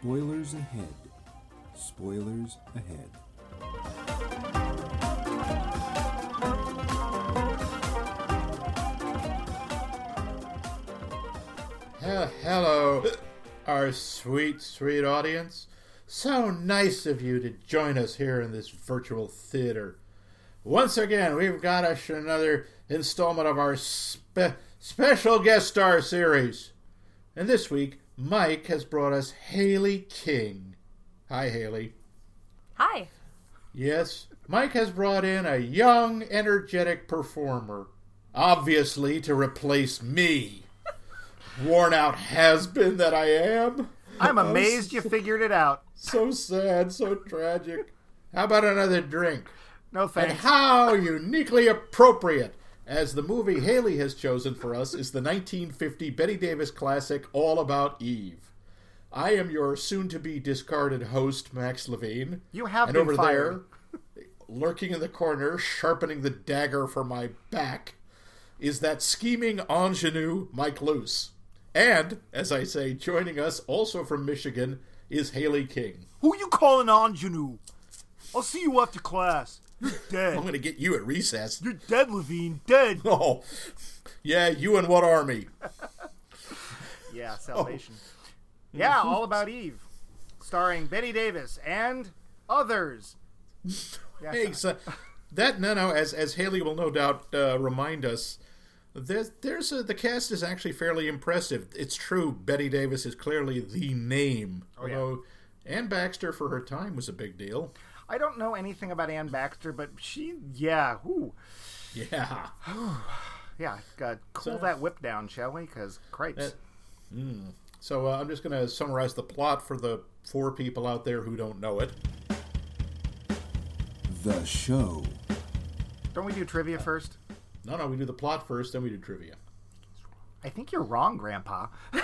Spoilers ahead. Spoilers ahead. Hello, our sweet, sweet audience. So nice of you to join us here in this virtual theater. Once again, we've got us another installment of our spe- special guest star series. And this week, Mike has brought us Haley King. Hi, Haley. Hi. Yes, Mike has brought in a young, energetic performer, obviously to replace me. Worn out has been that I am. I'm amazed you figured it out. So sad, so tragic. How about another drink? No And how uniquely appropriate, as the movie Haley has chosen for us is the 1950 Bette Davis classic All About Eve. I am your soon to be discarded host, Max Levine. You have and been over fired. there, lurking in the corner, sharpening the dagger for my back, is that scheming ingenue, Mike Luce. And, as I say, joining us also from Michigan is Haley King. Who you calling an ingenue? I'll see you after class. You're dead. I'm going to get you at recess. You're dead, Levine. Dead. Oh, yeah, you and what army? Yeah, salvation. Yeah, all about Eve, starring Bette Davis and others. Yeah, Hey, so that no, no. As as Haley will no doubt uh, remind us, there's there's a, the cast is actually fairly impressive. It's true. Bette Davis is clearly the name. Oh, yeah. although Anne Baxter for her time was a big deal. I don't know anything about Anne Baxter, but she, yeah, whoo, Yeah. yeah, uh, cool So- that whip down, shall we? Because cripes. Uh, So uh, I'm just going to summarize the plot for the four people out there who don't know it. The show. don't we do trivia first? No, no, we do the plot first, then we do trivia. I think you're wrong, Grandpa.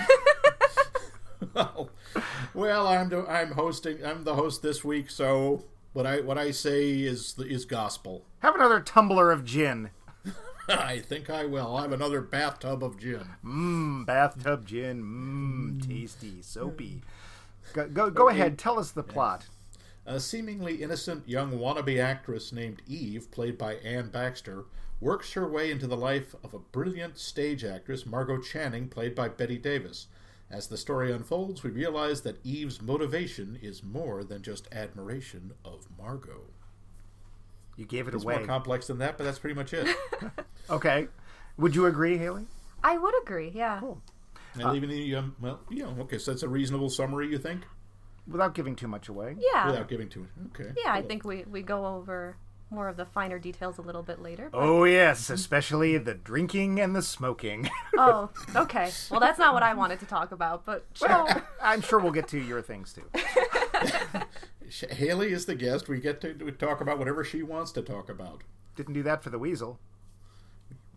well, I'm do- I'm hosting. I'm the host this week, so what I what I say is is gospel. Have another tumbler of gin. I think I will. I have another bathtub of gin. Mmm, bathtub gin. Mmm, tasty, soapy. Go, go, go ahead. Tell us the plot. A seemingly innocent young wannabe actress named Eve, played by Anne Baxter, works her way into the life of a brilliant stage actress, Margot Channing, played by Bette Davis. As the story unfolds, we realize that Eve's motivation is more than just admiration of Margot. You gave it It's away. more complex than that, but that's pretty much it. okay. Would you agree, Haley? I would agree, yeah. Cool. And leaving the um, well, yeah, okay, so that's a reasonable summary, you think, Without giving too much away. Yeah. without giving too. Much. Okay. yeah, I think we, we go over more of the finer details a little bit later. but- Oh, yes, mm-hmm. especially the drinking and the smoking. Oh, okay. Well, that's not what I wanted to talk about, but well. I'm sure we'll get to your things too. Sh- Haley is the guest. We get to to talk about whatever she wants to talk about. Didn't do that for the weasel.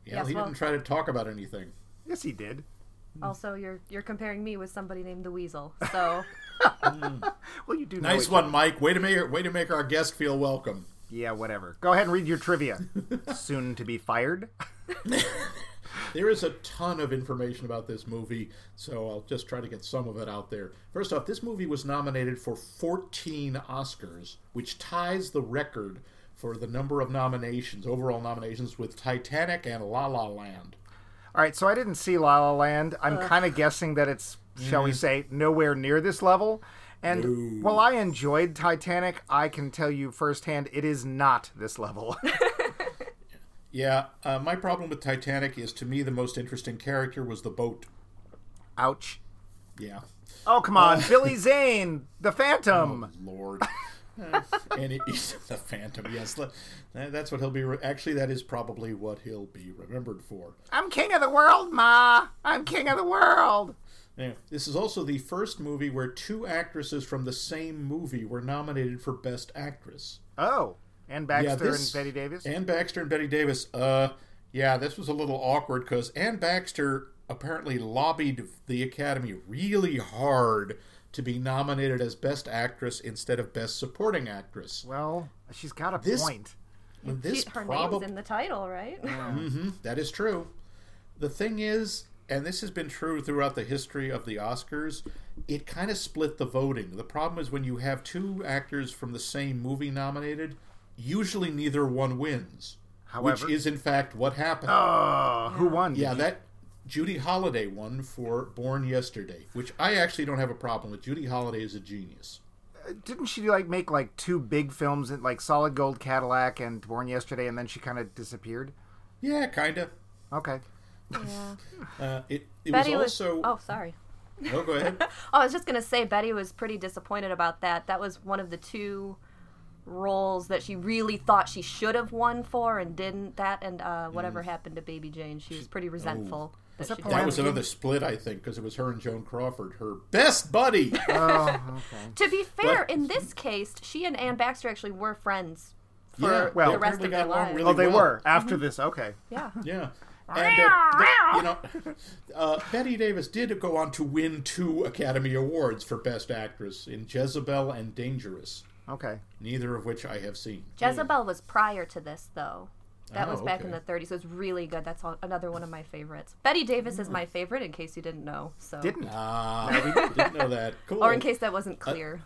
Yeah, Yes, he well- didn't try to talk about anything. Yes, he did. Also, you're you're comparing me with somebody named the Weasel. So, Well, you do Nice each one, other. Mike. Way to make way to make our guest feel welcome. Yeah, whatever. Go ahead and read your trivia. Soon to be fired. There is a ton of information about this movie, so I'll just try to get some of it out there. First off, this movie was nominated for 14 Oscars, which ties the record for the number of nominations, overall nominations, with Titanic and La La Land. All right, so I didn't see La La Land. I'm uh. kind of guessing that it's, shall we mm-hmm. say, nowhere near this level. And No. while I enjoyed Titanic, I can tell you firsthand it is not this level. Yeah, uh, my problem with Titanic is to me the most interesting character was the boat. Ouch. Yeah. Oh, come on. Billy Zane, the Phantom. Lord. Uh, and it, he's the Phantom, yes. That's what he'll be. Re- Actually, that is probably what he'll be remembered for. I'm king of the world, Ma. I'm king of the world. Yeah. This is also the first movie where two actresses from the same movie were nominated for Best Actress. Oh, and Baxter this- and Bette Davis. Anne Baxter and Bette Davis. Uh, yeah, this was a little awkward because Anne Baxter apparently lobbied the Academy really hard to be nominated as Best Actress instead of Best Supporting Actress. well, she's got a This- point. When this She- her probably name's in the title, right? that is true. The thing is, and this has been true throughout the history of the Oscars, it kind of split the voting. The problem is when you have two actors from the same movie nominated, usually neither one wins. However- which is in fact what happened. Uh, who won? Yeah, you- that Judy Holliday won for Born Yesterday, which I actually don't have a problem with. Judy Holliday is a genius. didn't she like make like two big films, like Solid Gold Cadillac and Born Yesterday, and then she kind of disappeared? Yeah, kind of. Okay. Yeah. Uh, it it Bette was was. also. Oh, sorry. Oh, go ahead. Oh, I was just gonna say Bette was pretty disappointed about that. That was one of the two roles that she really thought she should have won for and didn't. That and uh, whatever happened to Baby Jane, she was pretty resentful. Was that that That was another split, I think, because it was her and Joan Crawford, her best buddy. Oh, okay. To be fair, But- in this case, she and Anne Baxter actually were friends for Yeah, well, the rest of their got lives. really Oh, they well. were after this. Okay. Yeah. Yeah. And, uh, the- you know, uh, Bette Davis did go on to win two Academy Awards for Best Actress in Jezebel and Dangerous, Okay. neither of which I have seen. Jezebel was prior to this, though. That Oh, was back in the 30s. So it's really good. That's all, another one of my favorites. Bette Davis is my favorite, in case you didn't know. So, Didn't. Ah, didn't know that. Cool. or in case that wasn't clear.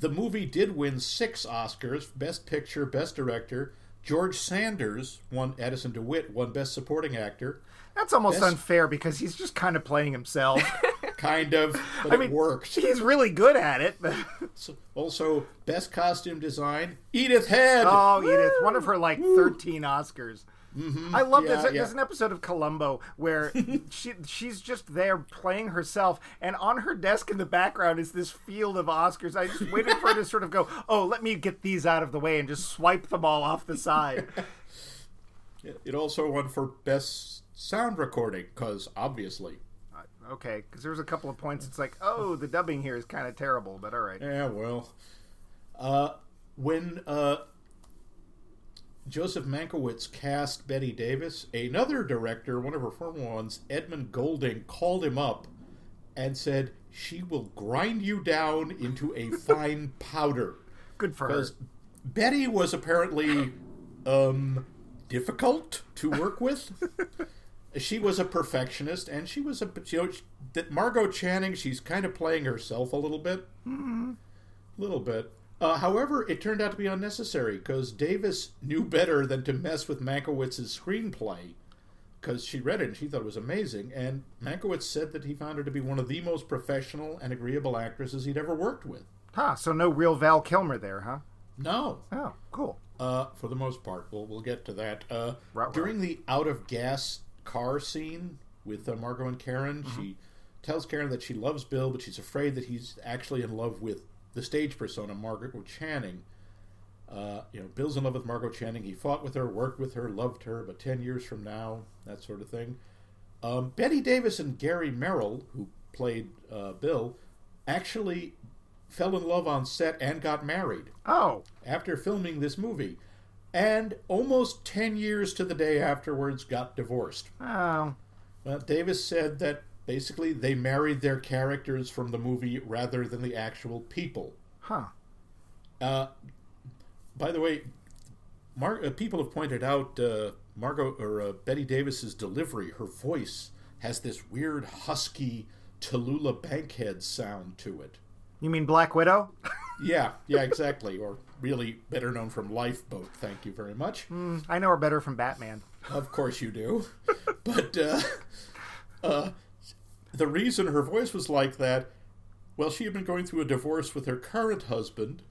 the movie did win six Oscars: Best Picture, Best Director. George Sanders won. Addison DeWitt won Best Supporting Actor. That's almost Best- unfair because he's just kind of playing himself. Kind of, but I it mean, worked. he's really good at it. But... So- Also, Best Costume Design. Edith Head. Oh, Edith, one of her like 13 Oscars. I love Mm-hmm. Yeah, this. yeah. There's an episode of Columbo where she she's just there playing herself, and on her desk in the background is this field of Oscars. I just waited for her to sort of go, "Oh, let me get these out of the way," and just swipe them all off the side. It also won for Best Sound Recording, because obviously. Okay, because there's a couple of points. It's like, oh, the dubbing here is kind of terrible, but all right. Yeah, well. Uh, when uh, Joseph Mankiewicz cast Bette Davis, another director, one of her former ones, Edmund Goulding, called him up and said, She will grind you down into a fine powder. Good for her. Because Bette was apparently um, difficult to work with. she was a perfectionist, and she was a you know that Margot Channing. She's kind of playing herself a little bit, a little bit. Uh, however, it turned out to be unnecessary because Davis knew better than to mess with Mankiewicz's screenplay because she read it and she thought it was amazing. And Mankiewicz said that he found her to be one of the most professional and agreeable actresses he'd ever worked with. Huh, so no real Val Kilmer there, huh? No, Oh, cool. uh, for the most part. We'll we'll get to that. Uh, Right, right. during the out of gas car scene with uh, Margot and Karen, Mm-hmm. she tells Karen that she loves Bill, but she's afraid that he's actually in love with the stage persona Margaret Channing. Uh, you know, Bill's in love with Margot Channing. He fought with her, worked with her, loved her, but ten years from now, that sort of thing. Um, Bette Davis and Gary Merrill, who played uh, Bill, actually fell in love on set and got married Oh, after filming this movie, and almost 10 years to the day afterwards got divorced. oh, Well, Davis said that basically they married their characters from the movie rather than the actual people. huh. Uh, by the way, Mar- uh, people have pointed out uh, Margot or uh, Bette Davis's delivery. Her voice has this weird husky Tallulah Bankhead sound to it. You mean Black Widow? Yeah, yeah, exactly. or really better known from Lifeboat. Thank you very much. I know her better from Batman. Of course you do. But uh, uh, the reason her voice was like that, well, she had been going through a divorce with her current husband,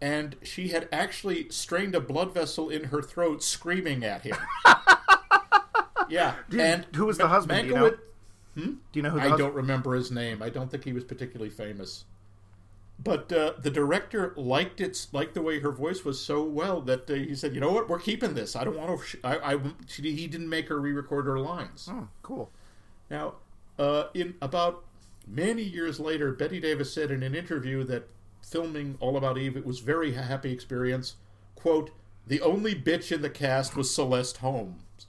and she had actually strained a blood vessel in her throat, screaming at him. yeah, and who was the husband, do you know? Mankiewicz- Do you know who I don't remember his name. I don't think he was particularly famous. But uh, the director liked it, liked the way her voice was so well that uh, he said, "You know what? We're keeping this. I don't want to. Sh- I, I, she, he didn't make her re-record her lines." Oh, cool. Now, uh, in about many years later, Bette Davis said in an interview that filming All About Eve it was very happy experience. "Quote: The only bitch in the cast was Celeste Holmes,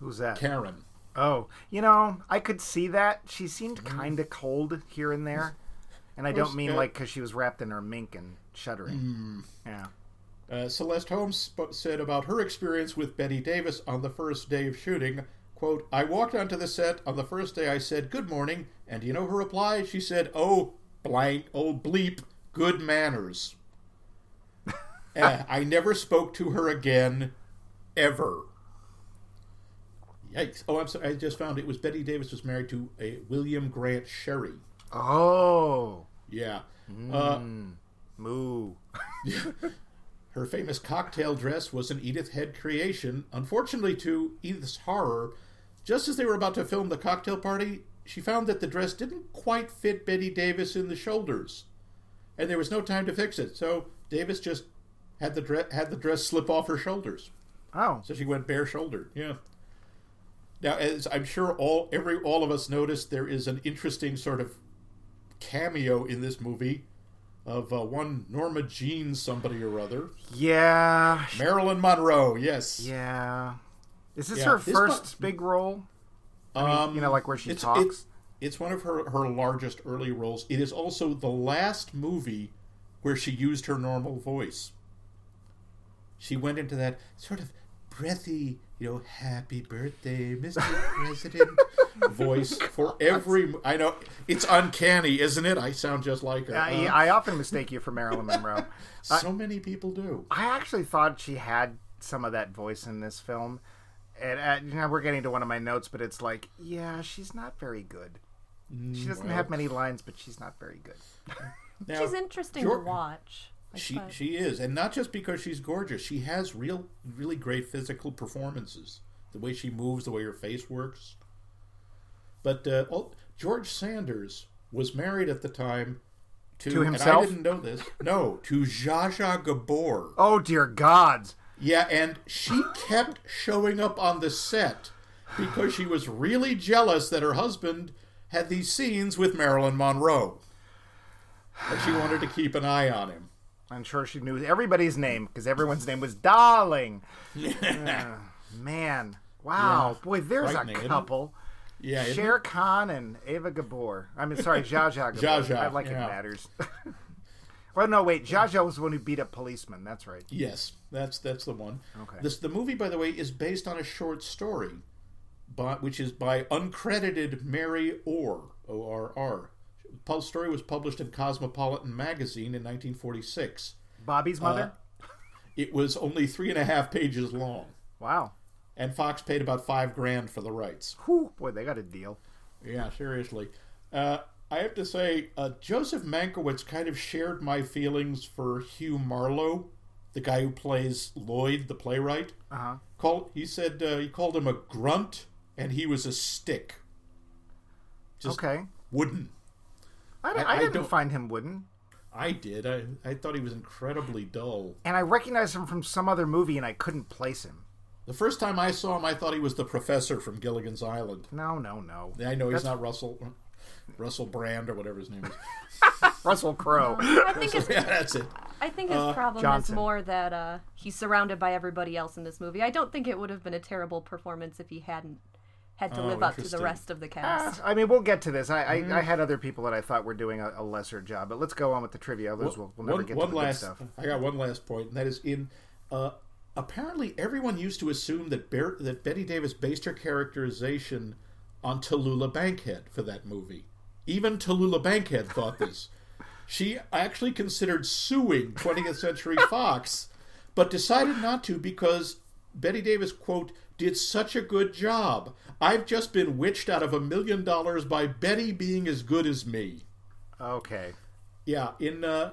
Who's that? Karen." Oh, you know, I could see that. She seemed Mm-hmm. kind of cold here and there. And I don't mean uh, like because she was wrapped in her mink and shuddering. Mm. Yeah. Uh, Celeste Holmes sp- said about her experience with Bette Davis on the first day of shooting, quote, I walked onto the set on the first day. I said, Good morning. And do you know her reply? She said, Oh, blank, oh, bleep, good manners. Eh, I never spoke to her again, ever. Yikes. Oh, I'm sorry. I just found it was Bette Davis was married to a William Grant Sherry. Oh, Yeah. Uh, moo. Her famous cocktail dress was an Edith Head creation. Unfortunately, to Edith's horror, just as they were about to film the cocktail party, she found that the dress didn't quite fit Bette Davis in the shoulders, and there was no time to fix it. So Davis just had the dress had the dress slip off her shoulders, Oh, so she went bare shouldered. Yeah. Now, as I'm sure all every all of us noticed, there is an interesting sort of cameo in this movie of uh, one Norma Jean somebody or other. yeah, Marilyn Monroe, yes. yeah. Is this Yeah, her this first big role? um, you know, like where she it's, talks? It's, it's one of her, her largest early roles. It is also the last movie where she used her normal voice. She went into that sort of breathy, you know, happy birthday, Mr. President voice for every. I know it's uncanny, isn't it? I sound just like her. I, Uh, I often mistake you for Marilyn Monroe. so many people do. I actually thought she had some of that voice in this film. And uh, you know, we're getting to one of my notes, but it's like, yeah, she's not very good. She doesn't well. have many lines, but she's not very good. Now, She's interesting Jor- to watch. I She suppose. she is, and not just because she's gorgeous. She has real, really great physical performances. The way she moves, the way her face works. But uh, oh, George Sanders was married at the time to, To And himself? I didn't know this. No, to Zsa Zsa Gabor. Oh dear gods! Yeah, and she kept showing up on the set because she was really jealous that her husband had these scenes with Marilyn Monroe. And she wanted to keep an eye on him. I'm sure she knew everybody's name because everyone's name was Darling. Uh, man, wow, Yeah. boy, there's a couple. Yeah, isn't Khan and Ava Gabor. I mean, sorry, Zsa Zsa Gabor. Zsa Zsa, I like yeah. it matters. well, no, wait. Zsa Zsa was the one who beat up policemen. That's right. Yes, that's that's the one. Okay. This the movie, by the way, is based on a short story, by, which is by uncredited Mary Orr, O R R. The story was published in Cosmopolitan magazine in 1946. Bobby's mother. It was only three and a half pages long, wow. and Fox paid about five grand for the rights. Whew, boy, they got a deal. Yeah, seriously. Uh, I have to say, uh, Joseph Mankiewicz kind of shared my feelings for Hugh Marlowe, the guy who plays Lloyd, the playwright. Uh huh. Called he said uh, he called him a grunt, and he was a stick, just Okay. wooden. I, I- I, didn't find him wooden. I did. I I thought he was incredibly dull. And I recognized him from some other movie, and I couldn't place him. The first time I saw him, I thought he was the professor from Gilligan's Island. No, no, no. I know he's That's- not Russell Russell Brand or whatever his name is. Russell Crowe. I think his yeah, that's it. I think his problem Johnson. is more that uh, he's surrounded by everybody else in this movie. I don't think it would have been a terrible performance if he hadn't had to Oh, live up to the rest of the Uh, cast. I mean, we'll get to this. I, I, Mm-hmm. I had other people that I thought were doing a, a lesser job, but let's go on with the trivia. Others we'll, we'll never one, get one to the last, good stuff. I got one last point, and that is in. Uh, apparently, everyone used to assume that Bear, that Bette Davis based her characterization on Tallulah Bankhead for that movie. Even Tallulah Bankhead thought this. She actually considered suing 20th Century Fox, but decided not to because Bette Davis, quote, did such a good job. I've just been witched out of a million dollars by Bette being as good as me. Okay. Yeah, in uh,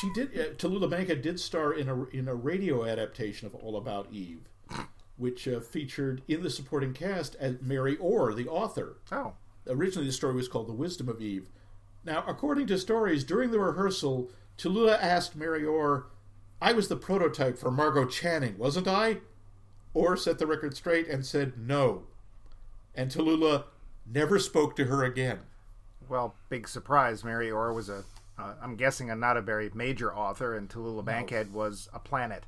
she did. Uh, Tallulah Bankhead did star in a in a radio adaptation of All About Eve, which uh, featured in the supporting cast as Mary Orr, the author. Oh. Originally, the story was called The Wisdom of Eve. Now, according to stories, during the rehearsal, Tallulah asked Mary Orr, "I was the prototype for Margot Channing, wasn't I?" Orr set the record straight and said no, and Tallulah never spoke to her again. Well, big surprise. Mary Orr was a, uh, I'm guessing, a not a very major author, and Tallulah Bankhead was a planet.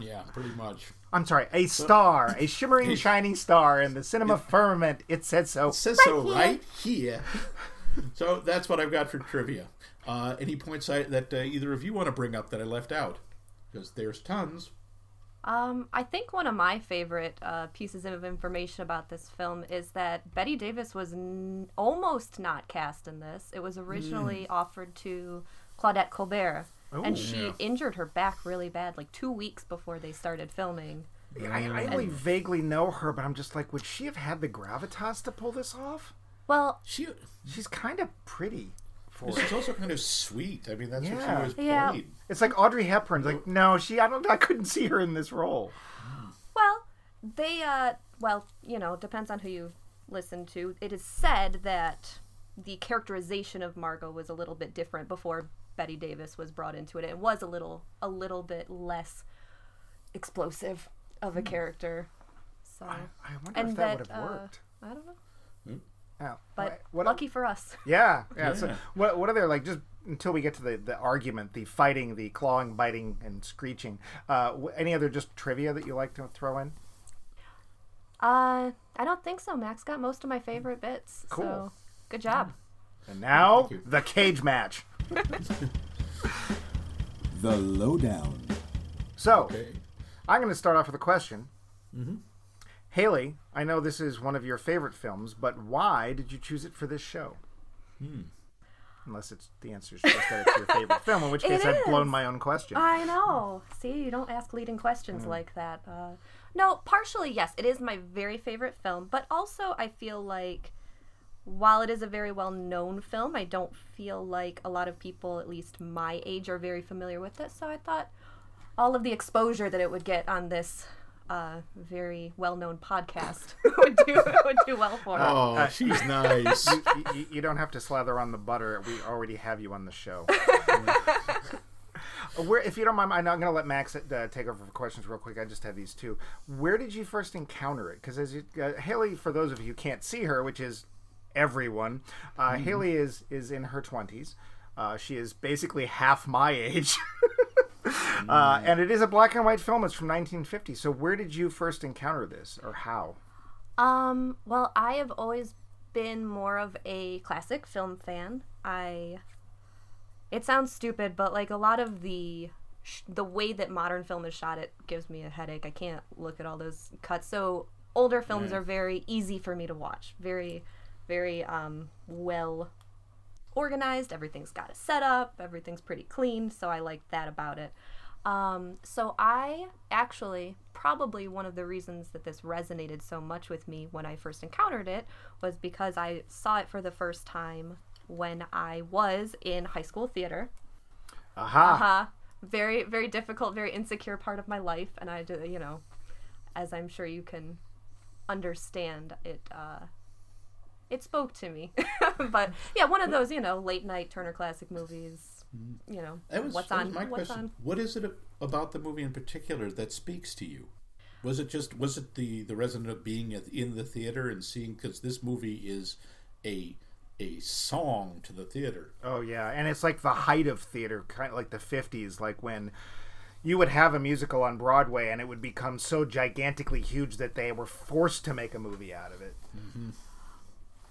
Yeah, pretty much. I'm sorry, a star, a shimmering, shining star in the cinema firmament. It said so. says so right here. so that's what I've got for trivia. Uh, any points I, that uh, either of you want to bring up that I left out? Because there's tons. Um, I think one of my favorite uh, pieces of information about this film is that Bette Davis was n- almost not cast in this. It was originally offered to Claudette Colbert, and she Yeah. injured her back really bad, like two weeks before they started filming. I, I only vaguely know her, but I'm just like, would she have had the gravitas to pull this off? Well, She She's kind of pretty. For she's also kind of sweet. I mean, that's Yeah. what she was Yeah. played. It's like Audrey Hepburn's like, no, she. I don't. I couldn't see her in this role. Well, they, uh, well, you know, depends on who you listen to. It is said that the characterization of Margot was a little bit different before Bette Davis was brought into it. It was a little, a little bit less explosive of a character. So, I wonder and if that, that, would have uh, worked. I don't know, Yeah. but what? lucky for us. Yeah, yeah. So what? What are there like? Just until we get to the the argument, the fighting, the clawing, biting, and screeching. Uh, any other just trivia that you like to throw in? Uh, I don't think so. Max got most of my favorite bits. Cool. So, good job. And now the cage match. The Lowdown. So Okay. I'm going to start off with a question. Mm-hmm. Haley, I know this is one of your favorite films, but why did you choose it for this show? Hmm. Unless it's the answer is just that it's your favorite film, in which case I've blown my own question. I know. See, you don't ask leading questions hmm. like that. Uh, no, partially, yes, it is my very favorite film, but also I feel like while it is a very well known film, I don't feel like a lot of people, at least my age, are very familiar with it. So I thought all of the exposure that it would get on this uh, very well known podcast would do would do well for it. Oh, she's nice. you, you, you don't have to slather on the butter. We already have you on the show. Uh, Where, if you don't mind, I'm not going to let Max uh, take over for questions real quick. I just have these two. Where did you first encounter it? Because as you, uh, Haley, for those of you who can't see her, which is everyone, uh, Haley is is in her twenties. Uh, she is basically half my age. Uh, and it is a black and white film. It's from 1950. So, where did you first encounter this, or how? Um, well, I have always been more of a classic film fan. I It sounds stupid, but like a lot of the sh- the way that modern film is shot it gives me a headache. I can't look at all those cuts. So, older films Yeah. are very easy for me to watch. Very very um well organized. Everything's got a setup. Everything's pretty clean. So I like that about it. Um, so I actually probably one of the reasons that this resonated so much with me when I first encountered it was because I saw it for the first time when I was in high school theater. Aha. Uh-huh. Very very difficult, very insecure part of my life, and I, do- you know, as I'm sure you can understand, it uh, it spoke to me. but yeah, one of those you know late night Turner Classic movies. Mm-hmm. You know, That was, what's that was on? my what's question. on? What is it about the movie in particular that speaks to you? Was it just was it the the resonance of being at, in the theater and seeing because this movie is a a song to the theater. Oh yeah, and it's like the height of theater, kind of like the '50s, like when you would have a musical on Broadway and it would become so gigantically huge that they were forced to make a movie out of it. Mm-hmm.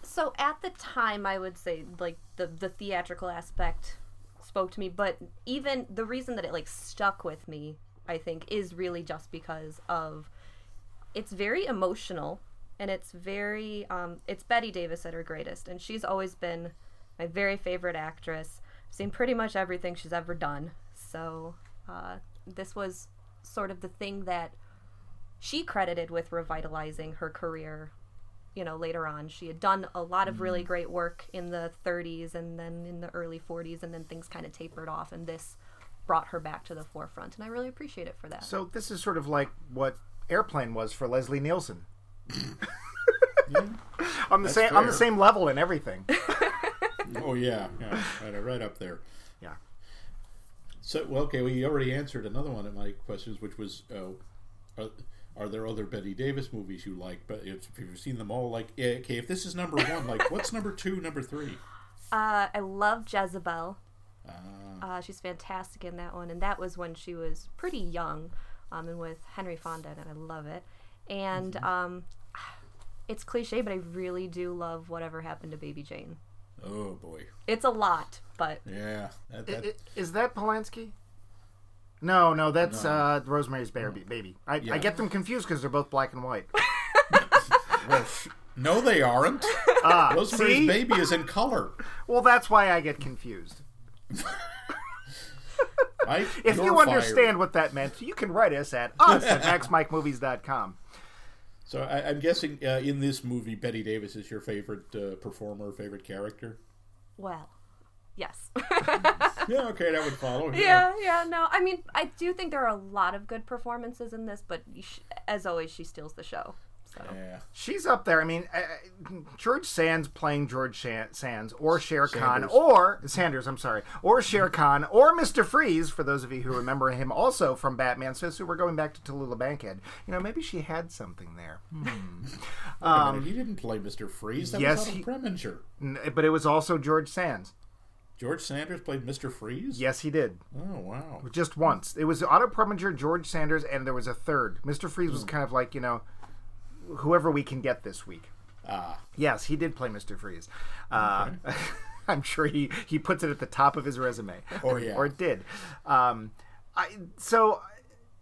So at the time, I would say like the the theatrical aspect spoke to me, but even the reason that it like stuck with me, I think, is really just because of it's very emotional and it's very um, it's Bette Davis at her greatest, and she's always been my very favorite actress. I've seen pretty much everything she's ever done, so uh, this was sort of the thing that she credited with revitalizing her career you know later on she had done a lot of really great work in the 30s and then in the early 40s and then things kind of tapered off and this brought her back to the forefront and i really appreciate it for that So this is sort of like what Airplane was for Leslie Nielsen. on the That's same on the same level and everything. Oh yeah, yeah, right, right up there. Yeah. So well, okay, we already answered another one of my questions, which was, uh, are, are there other Bette Davis movies you like? But if, if you've seen them all, like, eh, okay, if this is number one, like, what's number two, number three? uh, i love jezebel Ah, uh, she's fantastic in that one and that was when she was pretty young um, and with henry fonda and i love it and um, it's cliche but i really do love whatever happened to baby jane oh boy, it's a lot but yeah, that, that, I- i- Is that Polanski? No, no, that's uh, Rosemary's Baby. Baby. I, Yeah. I get them confused because they're both black and white. Well, sh- no, they aren't. Ah, Rosemary's see? Baby is in color. Well, that's why I get confused. Mike, If you're you fired. understand what that meant, you can write us at us at maxmikemovies.com. So I, I'm guessing uh, in this movie, Bette Davis is your favorite uh, performer, favorite character. Well, yes. Yeah, okay, that would follow. yeah, yeah, no. I mean, I do think there are a lot of good performances in this, but sh- as always, she steals the show. So Yeah. She's up there. I mean, uh, George Sands playing George Sands, or Shere Khan, Sanders. or Sanders. I'm sorry, or Shere Khan, or Mister Freeze. For those of you who remember him, also from Batman. So, so we're going back to Tallulah Bankhead. You know, maybe she had something there. Wait a minute, he didn't play Mr. Freeze. That Um, yes, was Otto he- Preminger. N- But it was also George Sands. George Sanders played Mr. Freeze. Yes, he did. Oh wow. Just once. It was Otto Preminger, George Sanders, and there was a third. Mr. Freeze was kind of like you know, whoever we can get this week. Ah, Yes, he did play Mr. Freeze. Uh, I'm sure he, he puts it at the top of his resume. Oh, yeah. or it did. Um, I, so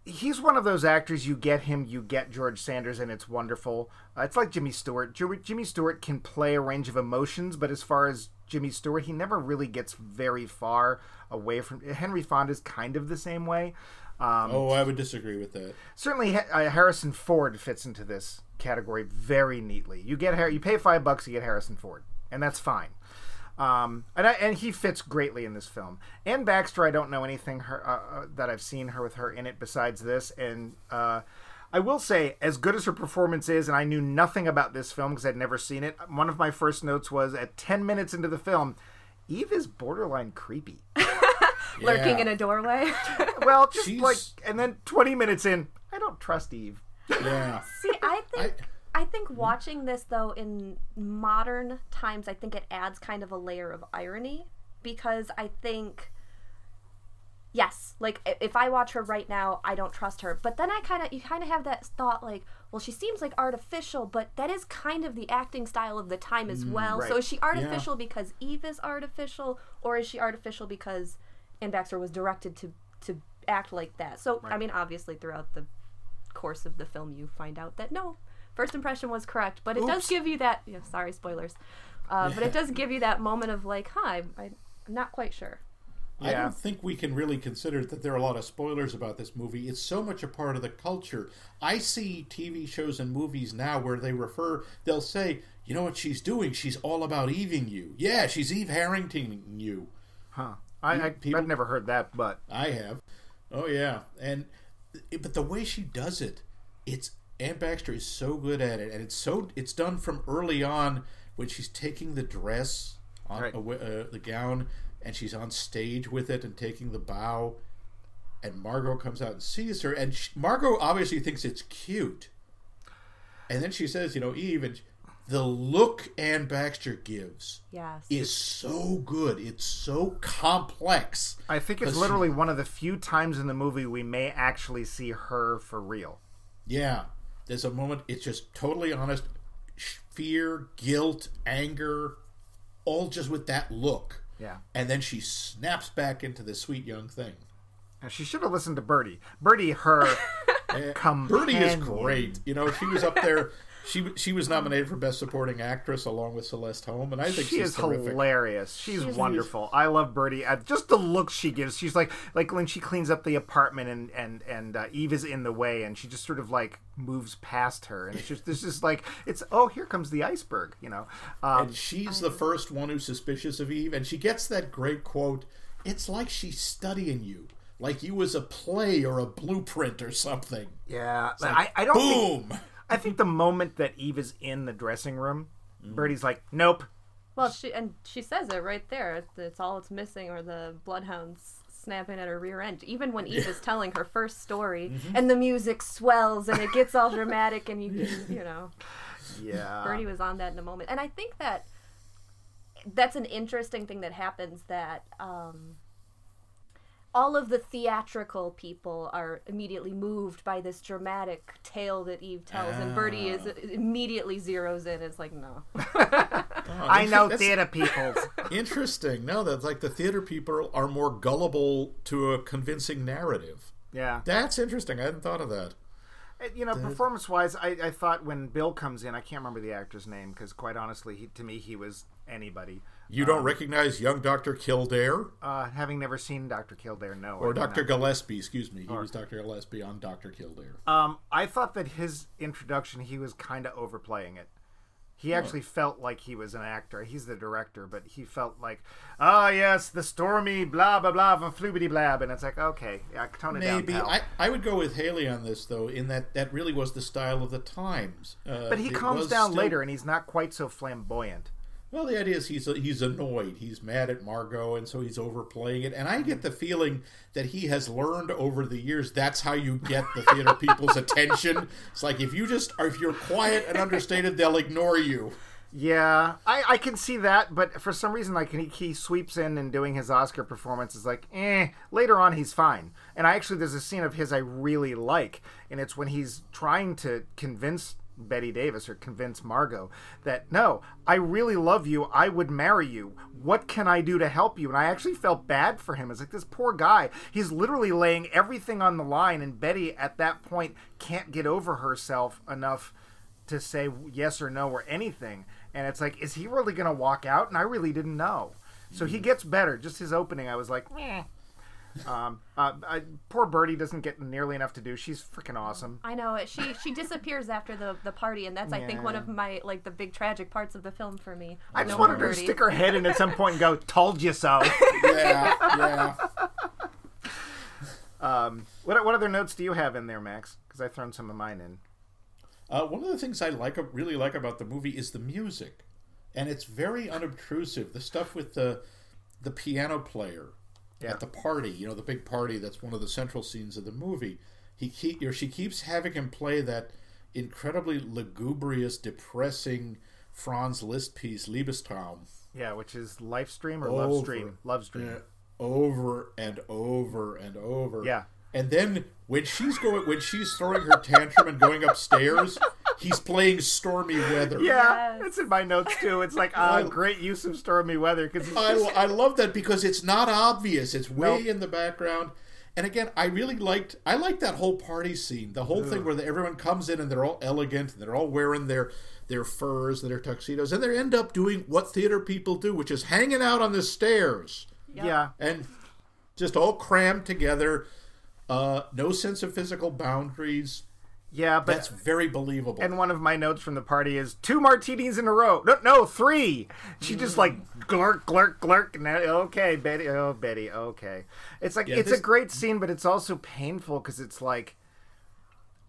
he's one of those actors. You get him, you get George Sanders, and it's wonderful. Uh, it's like Jimmy Stewart. Jimmy Stewart can play a range of emotions, but as far as Jimmy Stewart, he never really gets very far away from. Henry Fonda is kind of the same way. Um, oh, I would disagree with that. certainly uh, Harrison Ford fits into this category very neatly. You get Har- you pay five bucks, you get Harrison Ford, and that's fine. Um, and I, and he fits greatly in this film. Anne Baxter, I don't know anything her, uh, uh, that I've seen her with her in it besides this, and uh, I will say, as good as her performance is, and I knew nothing about this film because I'd never seen it. One of my first notes was at ten minutes into the film, Eve is borderline creepy. lurking Yeah. in a doorway. Well, just She's- like, and then twenty minutes in, I don't trust Eve. Yeah. See, I think I- I, think watching this though in modern times, I think it adds kind of a layer of irony because I think yes, like if I watch her right now, I don't trust her. But then I kind of you kind of have that thought like, well, she seems like artificial, but that is kind of the acting style of the time as well. So is she artificial because Eve is artificial, or is she artificial because Anne Baxter was directed to to act like that? So I mean, obviously throughout the course of the film you find out that no first impression was correct. But it does give you that yeah, sorry spoilers. Uh, but it does give you that moment of like huh I, I'm not quite sure I don't think we can really consider that there are a lot of spoilers about this movie. It's so much a part of the culture. I see TV shows and movies now where they refer, they'll say, you know what she's doing? She's all about Eving you. Yeah, she's Eve Harrington you. Huh. I, I, People- I've never heard that, but I have. Oh yeah, and but the way she does it, it's Anne Baxter is so good at it, and it's so it's done from early on when she's taking the dress on Right. uh, uh, the gown, and she's on stage with it and taking the bow, and Margot comes out and sees her, and she, Margot obviously thinks it's cute, and then she says, you know, Eve, and the look Anne Baxter gives yes is so good. It's so complex. I think it's But she- literally one of the few times in the movie we may actually see her for real. Yeah, there's a moment. It's just totally honest. Fear, guilt, anger, all just with that look. Yeah. And then she snaps back into the sweet young thing. And she should have listened to Birdie. Birdie, her eh, companion. Birdie is great. You know, she was up there. She she was nominated for best supporting actress along with Celeste Holm, and I think She she's is terrific. hilarious. She's, She's- wonderful. I love Birdie. Uh, just the look she gives. She's like like when she cleans up the apartment and and and uh, Eve is in the way, and she just sort of like moves past her, and it's just this is like it's oh here comes the iceberg, you know. Um, And she's the first one who's suspicious of Eve, and she gets that great quote. It's like she's studying you, like you was a play or a blueprint or something. yeah, I I don't think Boom. I think the moment that Eve is in the dressing room, Mm. Birdie's like, nope. well she and she says it right there it's all it's missing or the bloodhounds snapping at her rear end even when eve is telling her first story Mm-hmm. and the music swells and it gets all dramatic and you can you know Yeah. Birdie was on that in a moment. And I think that that's an interesting thing that happens that um, all of the theatrical people are immediately moved by this dramatic tale that Eve tells, and Birdie is immediately zeroes in. It's like, no. I know theater people. Interesting. No, that's like the theater people are more gullible to a convincing narrative. Yeah. That's interesting. I hadn't thought of that. Uh, You know, performance wise, I, I thought when Bill comes in, I can't remember the actor's name because, quite honestly, he, to me, he was anybody. You don't recognize young Dr. Kildare Uh, having never seen Dr. Kildare, no. Or do Dr. Gillespie, excuse me. He was Dr. Gillespie on Dr. Kildare. Um, I thought that his introduction, he was kind of overplaying it. He actually felt like he was an actor. He's the director, but he felt like, ah, yes, the stormy blah blah blah from Floobity Blab, and it's like, okay, yeah, tone it Maybe down. pal. I, I would go with Haley on this though, in that that really was the style of the times. Uh, but he calms down still- later, and he's not quite so flamboyant. Well, the idea is he's he's annoyed. He's mad at Margot, and so he's overplaying it. And I get the feeling that he has learned over the years that's how you get the theater people's attention. It's like if you just if you're quiet and understated, they'll ignore you. Yeah, I, I can see that, but for some reason, like he, he sweeps in and doing his Oscar performance is like, eh. Later on, he's fine. And I actually, there's a scene of his I really like, and it's when he's trying to convince Bette Davis or convince Margot that no, I really love you. I would marry you. What can I do to help you? And I actually felt bad for him. It's like this poor guy. He's literally laying everything on the line, and Bette at that point can't get over herself enough to say yes or no or anything. And it's like, is he really going to walk out? And I really didn't know. So he mm. gets better. Just his opening, I was like, Meh. Um, uh, I, poor Birdie doesn't get nearly enough to do. She's freaking awesome. I know. She she disappears after the, the party, and that's I think one of my like the big tragic parts of the film for me. I just No wanted her to Birdie. stick her head in at some point and go, "Told you so." Yeah, yeah. Um, what what other notes do you have in there, Max? Because I've thrown some of mine in. Uh, one of the things I like, really like about the movie is the music, and it's very unobtrusive. The stuff with the the piano player Yeah. at the party, you know, the big party. That's one of the central scenes of the movie. He keep, or she keeps having him play that incredibly lugubrious, depressing Franz Liszt piece, Liebestraum, Yeah, which is Life Stream or Love Stream? Love Stream. Yeah, over and over and over. Yeah. And then when she's going, when she's throwing her tantrum and going upstairs, he's playing Stormy Weather. Yeah, Yes. it's in my notes too. It's like ah, great use of stormy weather because I, I love that because it's not obvious. It's way in the background. And again, I really liked I liked that whole party scene. The whole thing where the, everyone comes in and they're all elegant and they're all wearing their their furs and their tuxedos and they end up doing what theater people do, which is hanging out on the stairs yeah, and just all crammed together. Uh, no sense of physical boundaries. Yeah, but That's very believable. And one of my notes from the party is two martinis in a row. No, no, three. She just like glurk, glurk, glurk. And that- okay, Bette. Oh, Bette. Okay. It's like Yeah, it's this- a great scene, but it's also painful because it's like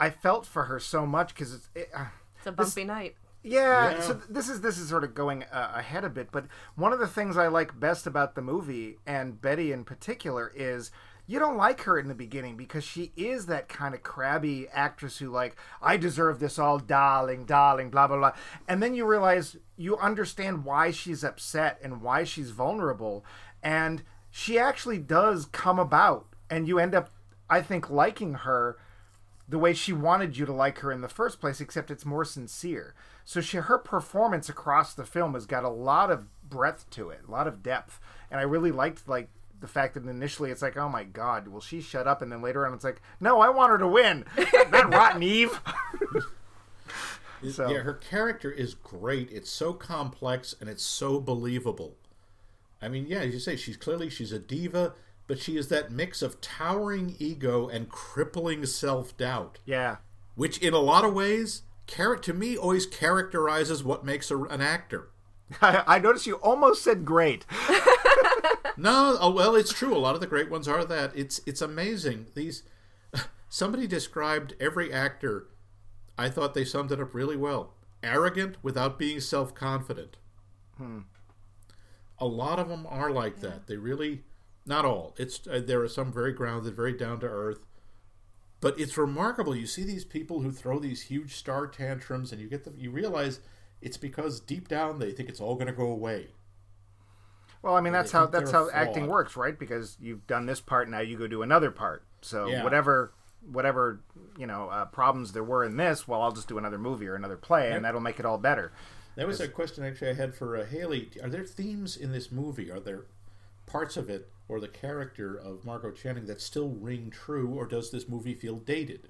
I felt for her so much because it's. It, uh, It's a bumpy night. yeah, Yeah. so this is this is sort of going uh, ahead a bit, but one of the things I like best about the movie and Bette in particular is you don't like her in the beginning because she is that kind of crabby actress who like I deserve this all, darling, darling, blah blah blah, and then you realize you understand why she's upset and why she's vulnerable, and she actually does come about, and you end up, I think, liking her the way she wanted you to like her in the first place, except it's more sincere. So she, her performance across the film has got a lot of breadth to it, a lot of depth, and I really liked like the fact that initially it's like, oh my god, will she shut up? And then later on it's like, no, I want her to win. that rotten Eve. so- yeah, her character is great. It's so complex and it's so believable. I mean, yeah, as you say, she's clearly she's a diva, but she is that mix of towering ego and crippling self-doubt, yeah, which in a lot of ways, char- to me, always characterizes what makes a, an actor. I, I noticed you almost said great. No, oh, well, it's true. A lot of the great ones are that. It's it's amazing. These somebody described every actor. I thought they summed it up really well. Arrogant without being self-confident. Hmm. A lot of them are like that. They really, not all. It's uh, there are some very grounded, very down to earth. But it's remarkable. You see these people who throw these huge star tantrums, and you get the you realize it's because deep down they think it's all going to go away. Well, I mean that's how that's they're how acting flawed. works, right? Because you've done this part, now you go do another part. So Yeah. whatever whatever you know uh, problems there were in this, well, I'll just do another movie or another play, and that'll make it all better. That was a question actually I had for uh, Haley. Are there themes in this movie? Are there parts of it or the character of Margot Channing that still ring true, or does this movie feel dated?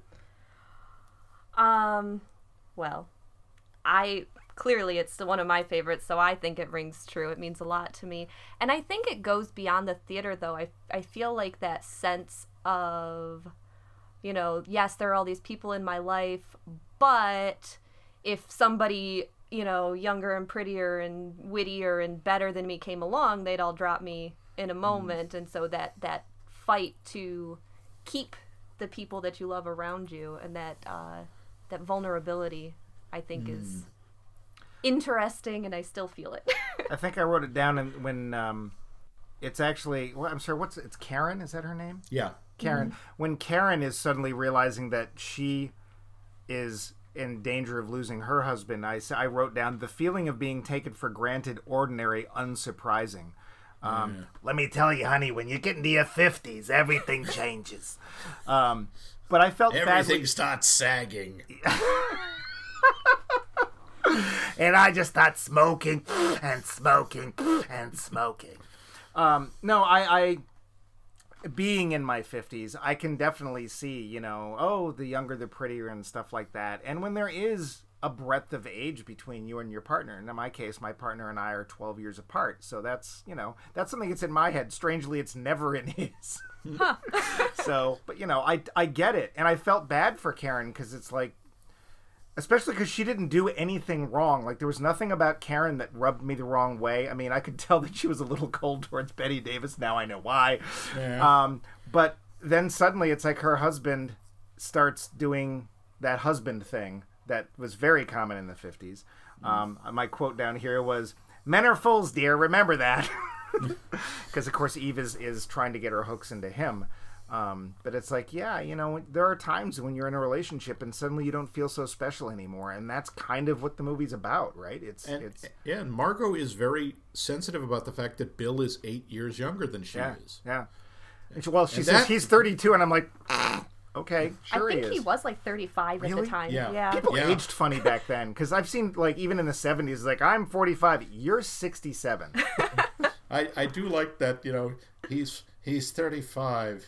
Um, well, I clearly it's one of my favorites, so I think it rings true. It means a lot to me, and I think it goes beyond the theater. Though I I feel like that sense of, you know, yes, there are all these people in my life, but if somebody you know younger and prettier and wittier and better than me came along, they'd all drop me in a moment, and so that that fight to keep the people that you love around you and that uh, that vulnerability I think is interesting and I still feel it. I think I wrote it down and when um, it's actually. Well, I'm sorry. What's it's Karen? Is that her name? Yeah. Karen. When Karen is suddenly realizing that she is in danger of losing her husband, I I wrote down the feeling of being taken for granted, ordinary, unsurprising. Um, Let me tell you, honey, when you get into your 50s, everything changes. Um, but I felt badly. Everything starts sagging. and I just start smoking and smoking and smoking. Um, no, I, I, being in my 50s, I can definitely see, you know, oh, the younger the prettier and stuff like that. And when there is a breadth of age between you and your partner, and in my case, my partner and I are 12 years apart. So that's, you know, that's something that's in my head. Strangely, it's never in his. so, but, you know, I, I get it. And I felt bad for Karen because it's like, especially because she didn't do anything wrong. Like there was nothing about Karen that rubbed me the wrong way. I mean, I could tell that she was a little cold towards Bette Davis. Now I know why. Yeah. Um, but then suddenly it's like her husband starts doing that husband thing that was very common in the fifties. Um, my quote down here was, "Men are fools, dear. Remember that." Because of course Eve is is trying to get her hooks into him. Um, but it's like, yeah, you know, there are times when you're in a relationship and suddenly you don't feel so special anymore, and that's kind of what the movie's about, right? It's And, it's yeah, and Margo is very sensitive about the fact that Bill is eight years younger than she yeah, is. yeah. And she, well, she And says that- he's 32, and I'm like, okay, sure I think he he, was like 35 at the time. Yeah. Yeah. People Yeah. aged funny back then because I've seen like even in the 70s, like I'm 45, you're 67. I, I do like that, you know, he's he's 35.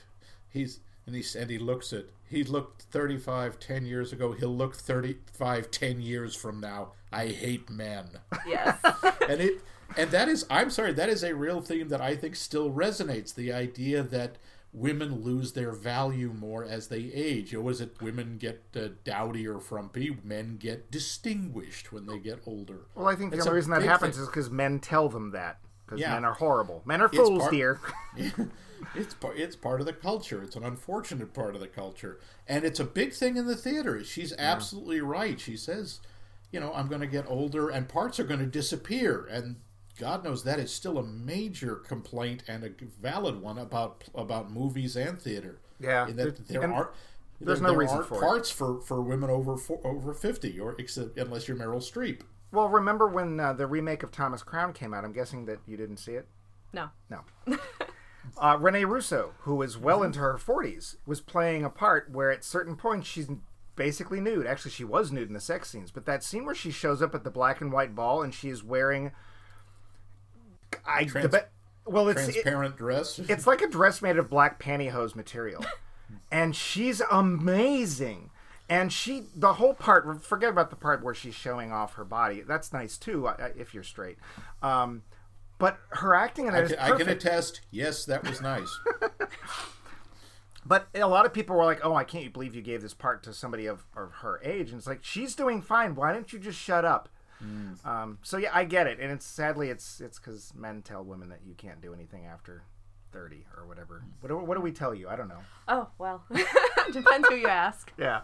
He's and he and he looks it. He looked 35 10 years ago. He'll look 35 10 years from now. I hate men. Yes. and it and that is I'm sorry, that is a real theme that I think still resonates. The idea that women lose their value more as they age. You know, was it women get uh, dowdy or frumpy? Men get distinguished when they get older. Well, I think the It's only reason that happens thing. is because men tell them that. Because Yeah. men are horrible. Men are fools, part- dear. it's part it's part of the culture. It's an unfortunate part of the culture, and it's a big thing in the theater. She's absolutely right. She says, you know, I'm going to get older, and parts are going to disappear, and God knows that is still a major complaint and a valid one about about movies and theater. Yeah, in that there- are. there's there, no there reason aren't for it. parts for, for women over over fifty, or except unless you're Meryl Streep. Well, remember when uh, the remake of Thomas Crown came out? I'm guessing that you didn't see it. no. No. uh, Renee Russo, who is well into her 40s, was playing a part where at certain points she's basically nude. Actually, she was nude in the sex scenes, but that scene where she shows up at the black and white ball and she is wearing. I Trans- the be- well, it's it- Transparent dress. it's like a dress made of black pantyhose material, and she's amazing. And she, the whole part, forget about the part where she's showing off her body. That's nice too, if you're straight. Um, but her acting in I it can, I can attest. Yes, that was nice. But a lot of people were like, "Oh, I can't believe you gave this part to somebody of, of her age." And it's like she's doing fine. Why don't you just shut up? Um, so yeah, I get it, and it's sadly it's it's because men tell women that you can't do anything after thirty or whatever. What do, what do we tell you? I don't know. Oh, well. Depends who you ask. Yeah.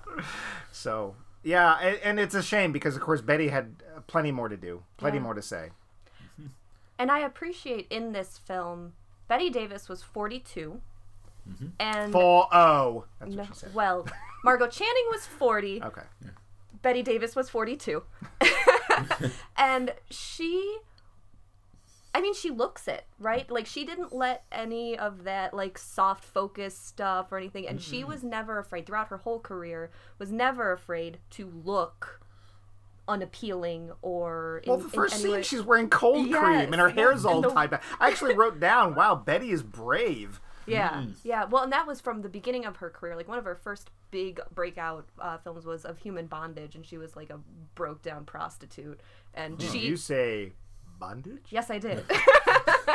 So yeah, and, and it's a shame because of course Bette had uh, plenty more to do, plenty Yeah. more to say. And I appreciate in this film, Bette Davis was 42. And Four oh. That's no, what she said. well, Margo Channing was 40. Okay. Bette Davis was 42. and she I mean she looks it, right? Like she didn't let any of that like soft focus stuff or anything and she mm-hmm. was never afraid throughout her whole career was never afraid to look unappealing or in, Well, the first scene, way- she's wearing cold Yes, cream and her hair's all the- tied back. I actually wrote down, "Wow, Bette is brave." Yeah, mm. yeah. Well, and that was from the beginning of her career. Like one of her first big breakout uh, films was of Human Bondage, and she was like a broke down prostitute. And hmm. she, You say bondage? yes, I did.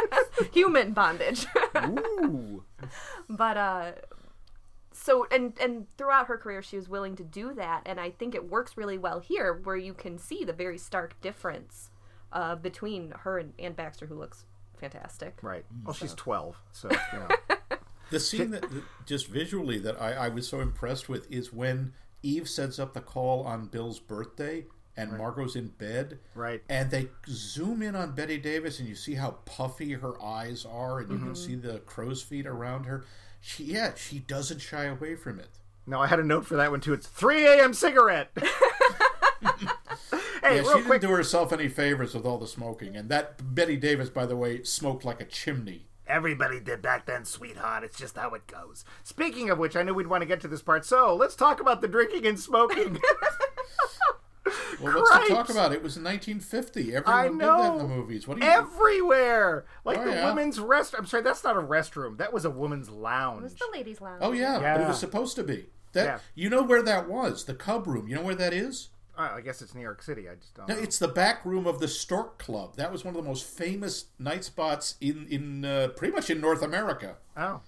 Human Bondage. Ooh. but uh so and and throughout her career she was willing to do that and i think it works really well here where you can see the very stark difference uh between her and Anne Baxter who looks fantastic Right. Well, she's 12, so, you know. The scene that that- just visually that I, I was so impressed with is when Eve sets up the call on Bill's birthday and Margo's in bed. Right. And they zoom in on Bette Davis and you see how puffy her eyes are and you Mm-hmm. can see the crow's feet around her. She yeah, she doesn't shy away from it. No, I had a note for that one, too. It's 3 a.m. cigarette. hey, Yeah, real she quick. didn't do herself any favors with all the smoking. And that Bette Davis, by the way, smoked like a chimney. Everybody did back then, sweetheart. It's just how it goes. Speaking of which, I knew we'd want to get to this part, so let's talk about the drinking and smoking. Well, what's to talk about? It was in 1950. Everyone I did that in know. the movies. What do you? Everywhere! Like Oh, the yeah. women's rest. I'm sorry, that's not a restroom. That was a woman's it lounge. was the ladies lounge Oh yeah, but it was supposed to be. That Yeah. you know where that was? The Cub Room. You know where that is? Oh, I guess it's New York City. I just don't No, know. it's the back room of the Stork Club. That was one of the most famous night spots in in uh, pretty much in North America. Oh,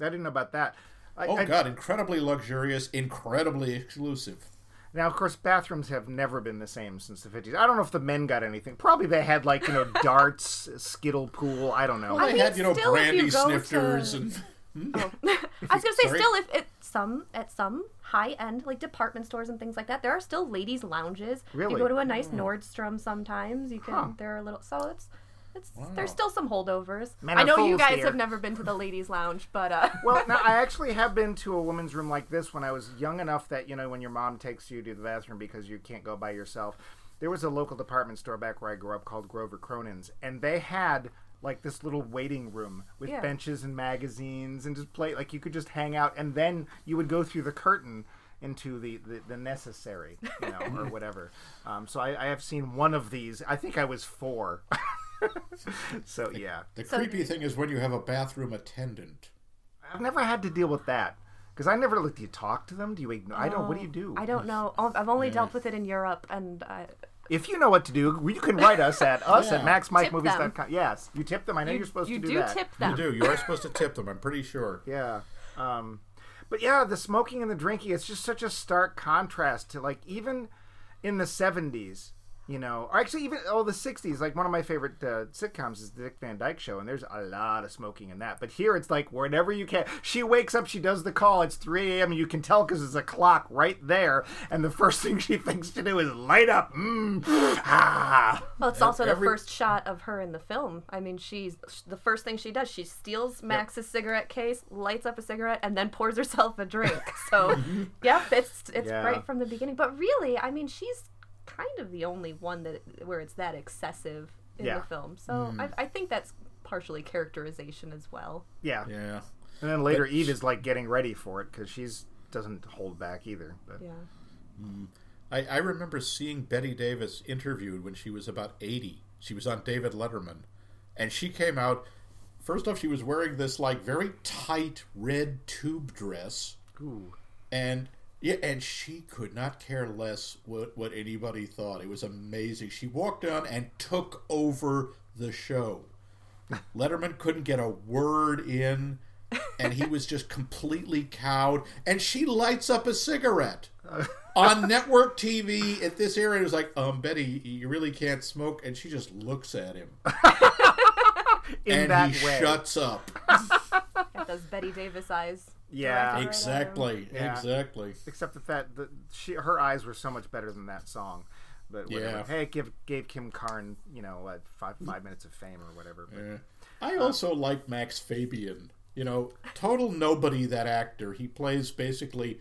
I didn't know about that. I, Oh I- God, incredibly luxurious, incredibly exclusive. Now, of course, bathrooms have never been the same since the 50s. I don't know if the men got anything. Probably they had, like, you know, darts, skittle pool. I don't know. Well, they mean, had you know still, if brandy you go snifters to- and Oh. I was gonna say, Sorry? still, if it some at some high end like department stores and things like that, there are still ladies' lounges. Really? You go to a nice oh. Nordstrom sometimes. You can. Huh. There are little. So it's. It's, Wow. There's still some holdovers. Men I know you guys here. have never been to the ladies' lounge, but uh, well, now I actually have been to a women's room like this when I was young enough that you know when your mom takes you to the bathroom because you can't go by yourself. There was a local department store back where I grew up called Grover Cronin's, and they had like this little waiting room with Yeah. benches and magazines and just play like you could just hang out, and then you would go through the curtain into the, the, the necessary, you know, or whatever. Um, so I, I have seen one of these. I think I was four. so yeah, the So- creepy thing is when you have a bathroom attendant. I've never had to deal with that because I never like. Do you talk to them? Do you ignore? I don't. What do you do? I don't know. Oh, I've only dealt with it in Europe, and I, If you know what to do, you can write us at us at maxmikemovies.com. Yes, you tip them. I know you, are supposed you to do, do that. tip You do. You are supposed to tip them. I'm pretty sure. Yeah. Um, but yeah, the smoking and the drinking, it's just such a stark contrast to like even in the 70s, you know, or actually even oh the 60s. Like one of my favorite uh, sitcoms is the Dick Van Dyke Show, and there's a lot of smoking in that. But here it's like whenever you can, she wakes up, she does the call. It's 3 a.m. you can tell because there's a clock right there, and the first thing she thinks to do is light up. Mm. Ah. Well, it's also every- the first shot of her in the film. I mean, she's the first thing she does. She steals Max's cigarette case, lights up a cigarette, and then pours herself a drink. So, yep, it's it's Yeah. right from the beginning. But really, I mean, she's kind of the only one that where it's that excessive in Yeah. the film. So mm. I, I think that's partially characterization as well. Yeah. Yeah. And then later, Eve is like getting ready for it because she's doesn't hold back either. But Yeah. Mm. I, I remember seeing Bette Davis interviewed when she was about 80. She was on David Letterman. And she came out, first off, she was wearing this, like, very tight red tube dress. ooh, And. Yeah, and she could not care less what, what anybody thought. It was amazing. She walked on and took over the show. Letterman couldn't get a word in, and he was just completely cowed. And she lights up a cigarette on network TV at this area. It was like, um, Bette, you really can't smoke. And she just looks at him, in and that he way. shuts up. Got those Bette Davis eyes. Yeah. directed right at her. exactly, Yeah. exactly. Except the fact that she her eyes were so much better than that song. But whatever. Yeah. Hey, give gave Kim Carn you know what, five five minutes of fame or whatever. But, Yeah. Uh, I also like Max Fabian. You know, total nobody. That actor. He plays basically.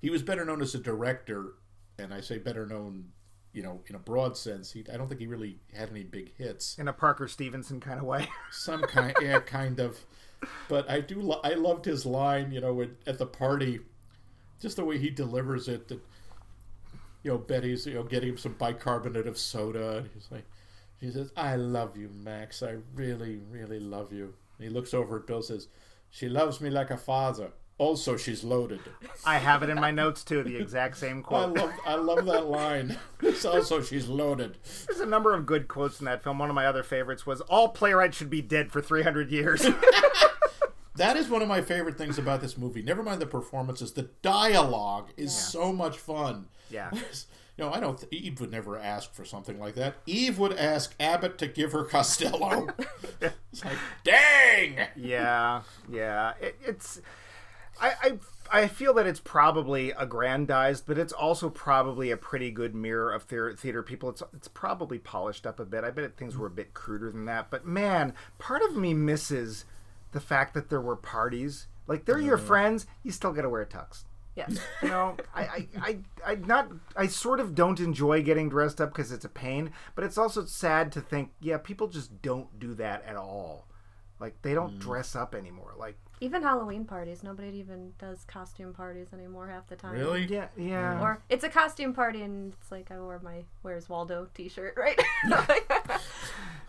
He was better known as a director, and I say better known, you know, in a broad sense. He, I don't think he really had any big hits. In a Parker Stevenson kind of way. Some kind, yeah, kind of. But I do. Lo- I loved his line. You know, at, the party, just the way he delivers it. That you know, Betty's, you know, getting him some bicarbonate of soda, and he's like, she says, "I love you, Max. I really, really love you." And he looks over at Bill, says, "She loves me like a father. Also, she's loaded." I have it in my notes too. The exact same quote. I love, I love that line. It's also, she's loaded. There's a number of good quotes in that film. One of my other favorites was, "All playwrights should be dead for 300 years." That is one of my favorite things about this movie. Never mind the performances, the dialogue is so much fun. Yeah. You know, I don't. Th- Eve would never ask for something like that. Eve would ask Abbott to give her Costello. it's like, dang. yeah, yeah. It, it's. I, I I feel that it's probably aggrandized, but it's also probably a pretty good mirror of theater, theater people. It's it's probably polished up a bit. I bet things were a bit cruder than that. But man, part of me misses the fact that there were parties. Like they're your friends, you still got to wear a tux. Yes. You know, I, I, I, I not, I sort of don't enjoy getting dressed up because it's a pain, but it's also sad to think, yeah, people just don't do that at all. Like they don't dress up anymore. Like, Even Halloween parties, nobody even does costume parties anymore half the time. Really? yeah, yeah. Or it's a costume party and it's like I wore my Where's Waldo t-shirt, right?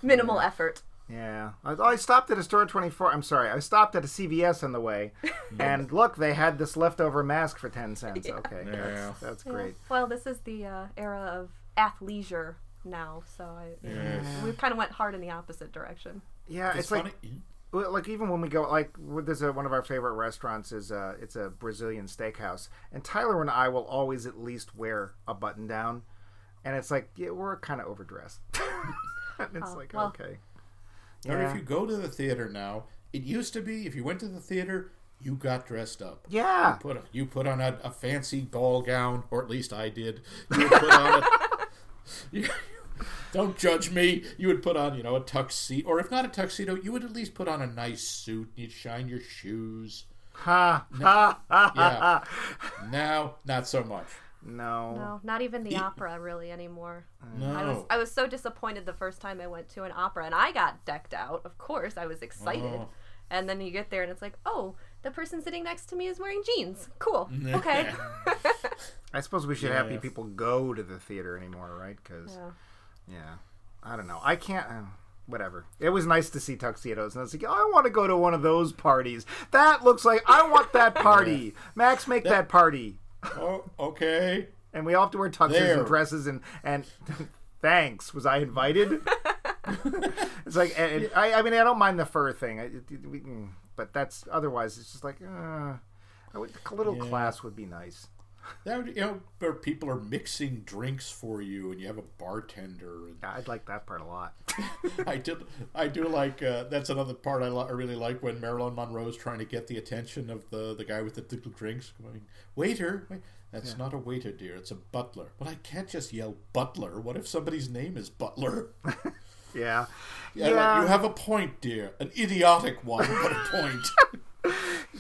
Minimal effort. Yeah, I, I stopped at a store 24. I'm sorry, I stopped at a CVS on the way, and look, they had this leftover mask for 10 cents. Okay, Yeah. that's, that's Yeah. great. Well, this is the uh, era of athleisure now, so I Yes. we kind of went hard in the opposite direction. Yeah, it's, It's, like funny. Well, like even when we go like there's a, one of our favorite restaurants is uh it's a Brazilian steakhouse and Tyler and I will always at least wear a button down and it's like yeah we're kind of overdressed and it's Oh, like well. okay Or yeah if you go to the theater now, it used to be if you went to the theater, you got dressed up. yeah Put a, you put on a, a fancy ball gown, or at least I did. You put on a. you- don't judge me. You would put on, you know, a tuxedo, or if not a tuxedo, you would at least put on a nice suit. You'd shine your shoes. ha ha ha Yeah. ha Now, not so much. no No, not even the opera really anymore. Mm. No. I was I was so disappointed the first time I went to an opera and I got decked out. Of course, I was excited. Oh. And then you get there and it's like, "Oh, the person sitting next to me is wearing jeans. Cool. Okay." I suppose we should have Yeah. people go to the theater anymore right because yeah. Yeah. I don't know. I can't uh, whatever. It was nice to see tuxedos and I was like I want to go to one of those parties. That looks like I want that party. Max make that party. Oh, okay. and we all have to wear tuxes There. and dresses and and thanks. Was i invited? It's like and, and I, I mean i don't mind the fur thing. I, it, we, mm, but that's otherwise it's just like uh, I would, a little Yeah. class would be nice That would, you know, where people are mixing drinks for you, and you have a bartender. And Yeah, i'd like that part a lot I did. I do like. Uh, that's another part I, li- I really like when Marilyn Monroe is trying to get the attention of the the guy with the little drinks. Going, waiter. Wait, that's not a waiter, dear. It's a butler. But I can't just yell butler. What if somebody's name is Butler? yeah Yeah, like, you have a point, dear. An idiotic one, but a point.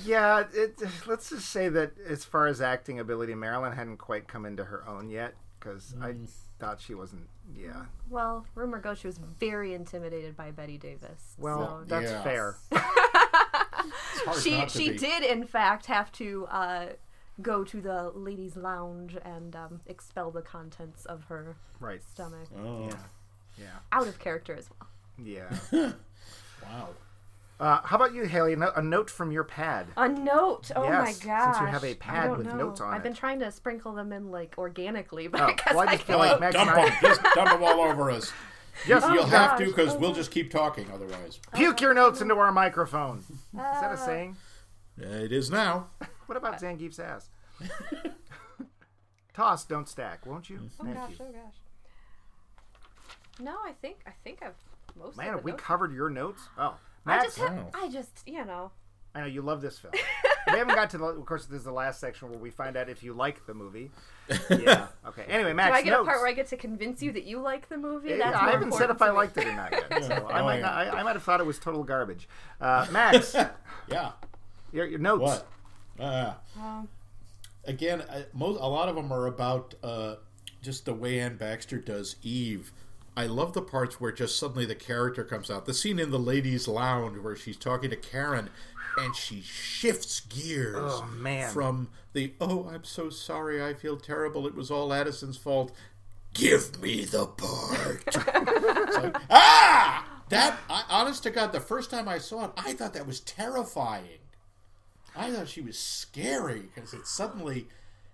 yeah it, let's just say that as far as acting ability marilyn hadn't quite come into her own yet because i Mm. thought she wasn't yeah Well, rumor goes she was very intimidated by Bette Davis. well so that's Yeah. fair she she be. did in fact have to uh, go to the ladies' lounge and um, expel the contents of her right stomach. Oh, yeah Out of character as well. yeah wow. Uh, how about you, Haley? A note from your pad. A note. Oh Yes, my since you have a I pad don't with know. notes on I've it. been trying to sprinkle them in like organically, but Oh, I guess well, I I just feel can't. like Oh, Max dump them. Just dump them all over us. Yes, Oh, You'll have to because Oh, we'll just keep talking otherwise. puke your notes into our microphone. Is Uh, that a saying? Uh, it is now. What about Zangief's ass? Toss, don't stack, won't you? Oh Thank gosh, you. oh gosh. No, I think I think I've most Man, of have the we notes. covered your notes? Oh, I just have, Oh. I just you know. I know you love this film. we haven't got to the. Of course, this is the last section where we find out if you like the movie. Yeah. Okay. Anyway, Max, Do I get notes. a part where I get to convince you that you like the movie? Yeah, That's I haven't said if I liked it or not yet. So I Oh, might yeah. not, I, I might have thought it was total garbage. Uh, Max, Yeah. your, your notes. What? Uh, Um, again, I, most, a lot of them are about uh, just the way Anne Baxter does Eve. I love the parts where just suddenly the character comes out. The scene in the ladies' lounge where she's talking to Karen, and she shifts gears. Oh, man. From the "Oh, I'm so sorry, I feel terrible. It was all Addison's fault." Give me the part. It's like, ah, that. I, honest to God, the first time I saw it, I thought that was terrifying. I thought she was scary because it suddenly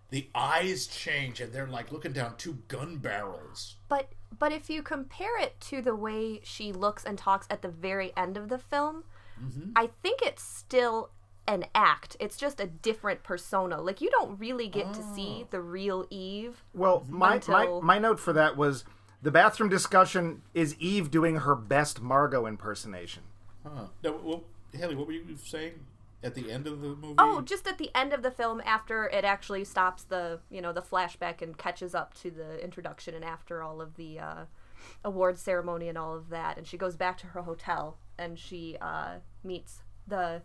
the eyes change and they're like looking down two gun barrels. But but if you compare it to the way she looks and talks at the very end of the film, Mm-hmm. I think it's still an act. It's just a different persona. Like you don't really get to Oh. see the real Eve. Well, my, Until- my my note for that was the bathroom discussion is Eve doing her best Margo impersonation. Huh. No, well, Haley, what were you saying at the end of the movie? Oh, just at the end of the film after it actually stops the, you know, the flashback and catches up to the introduction and after all of the uh award ceremony and all of that and she goes back to her hotel and she uh meets the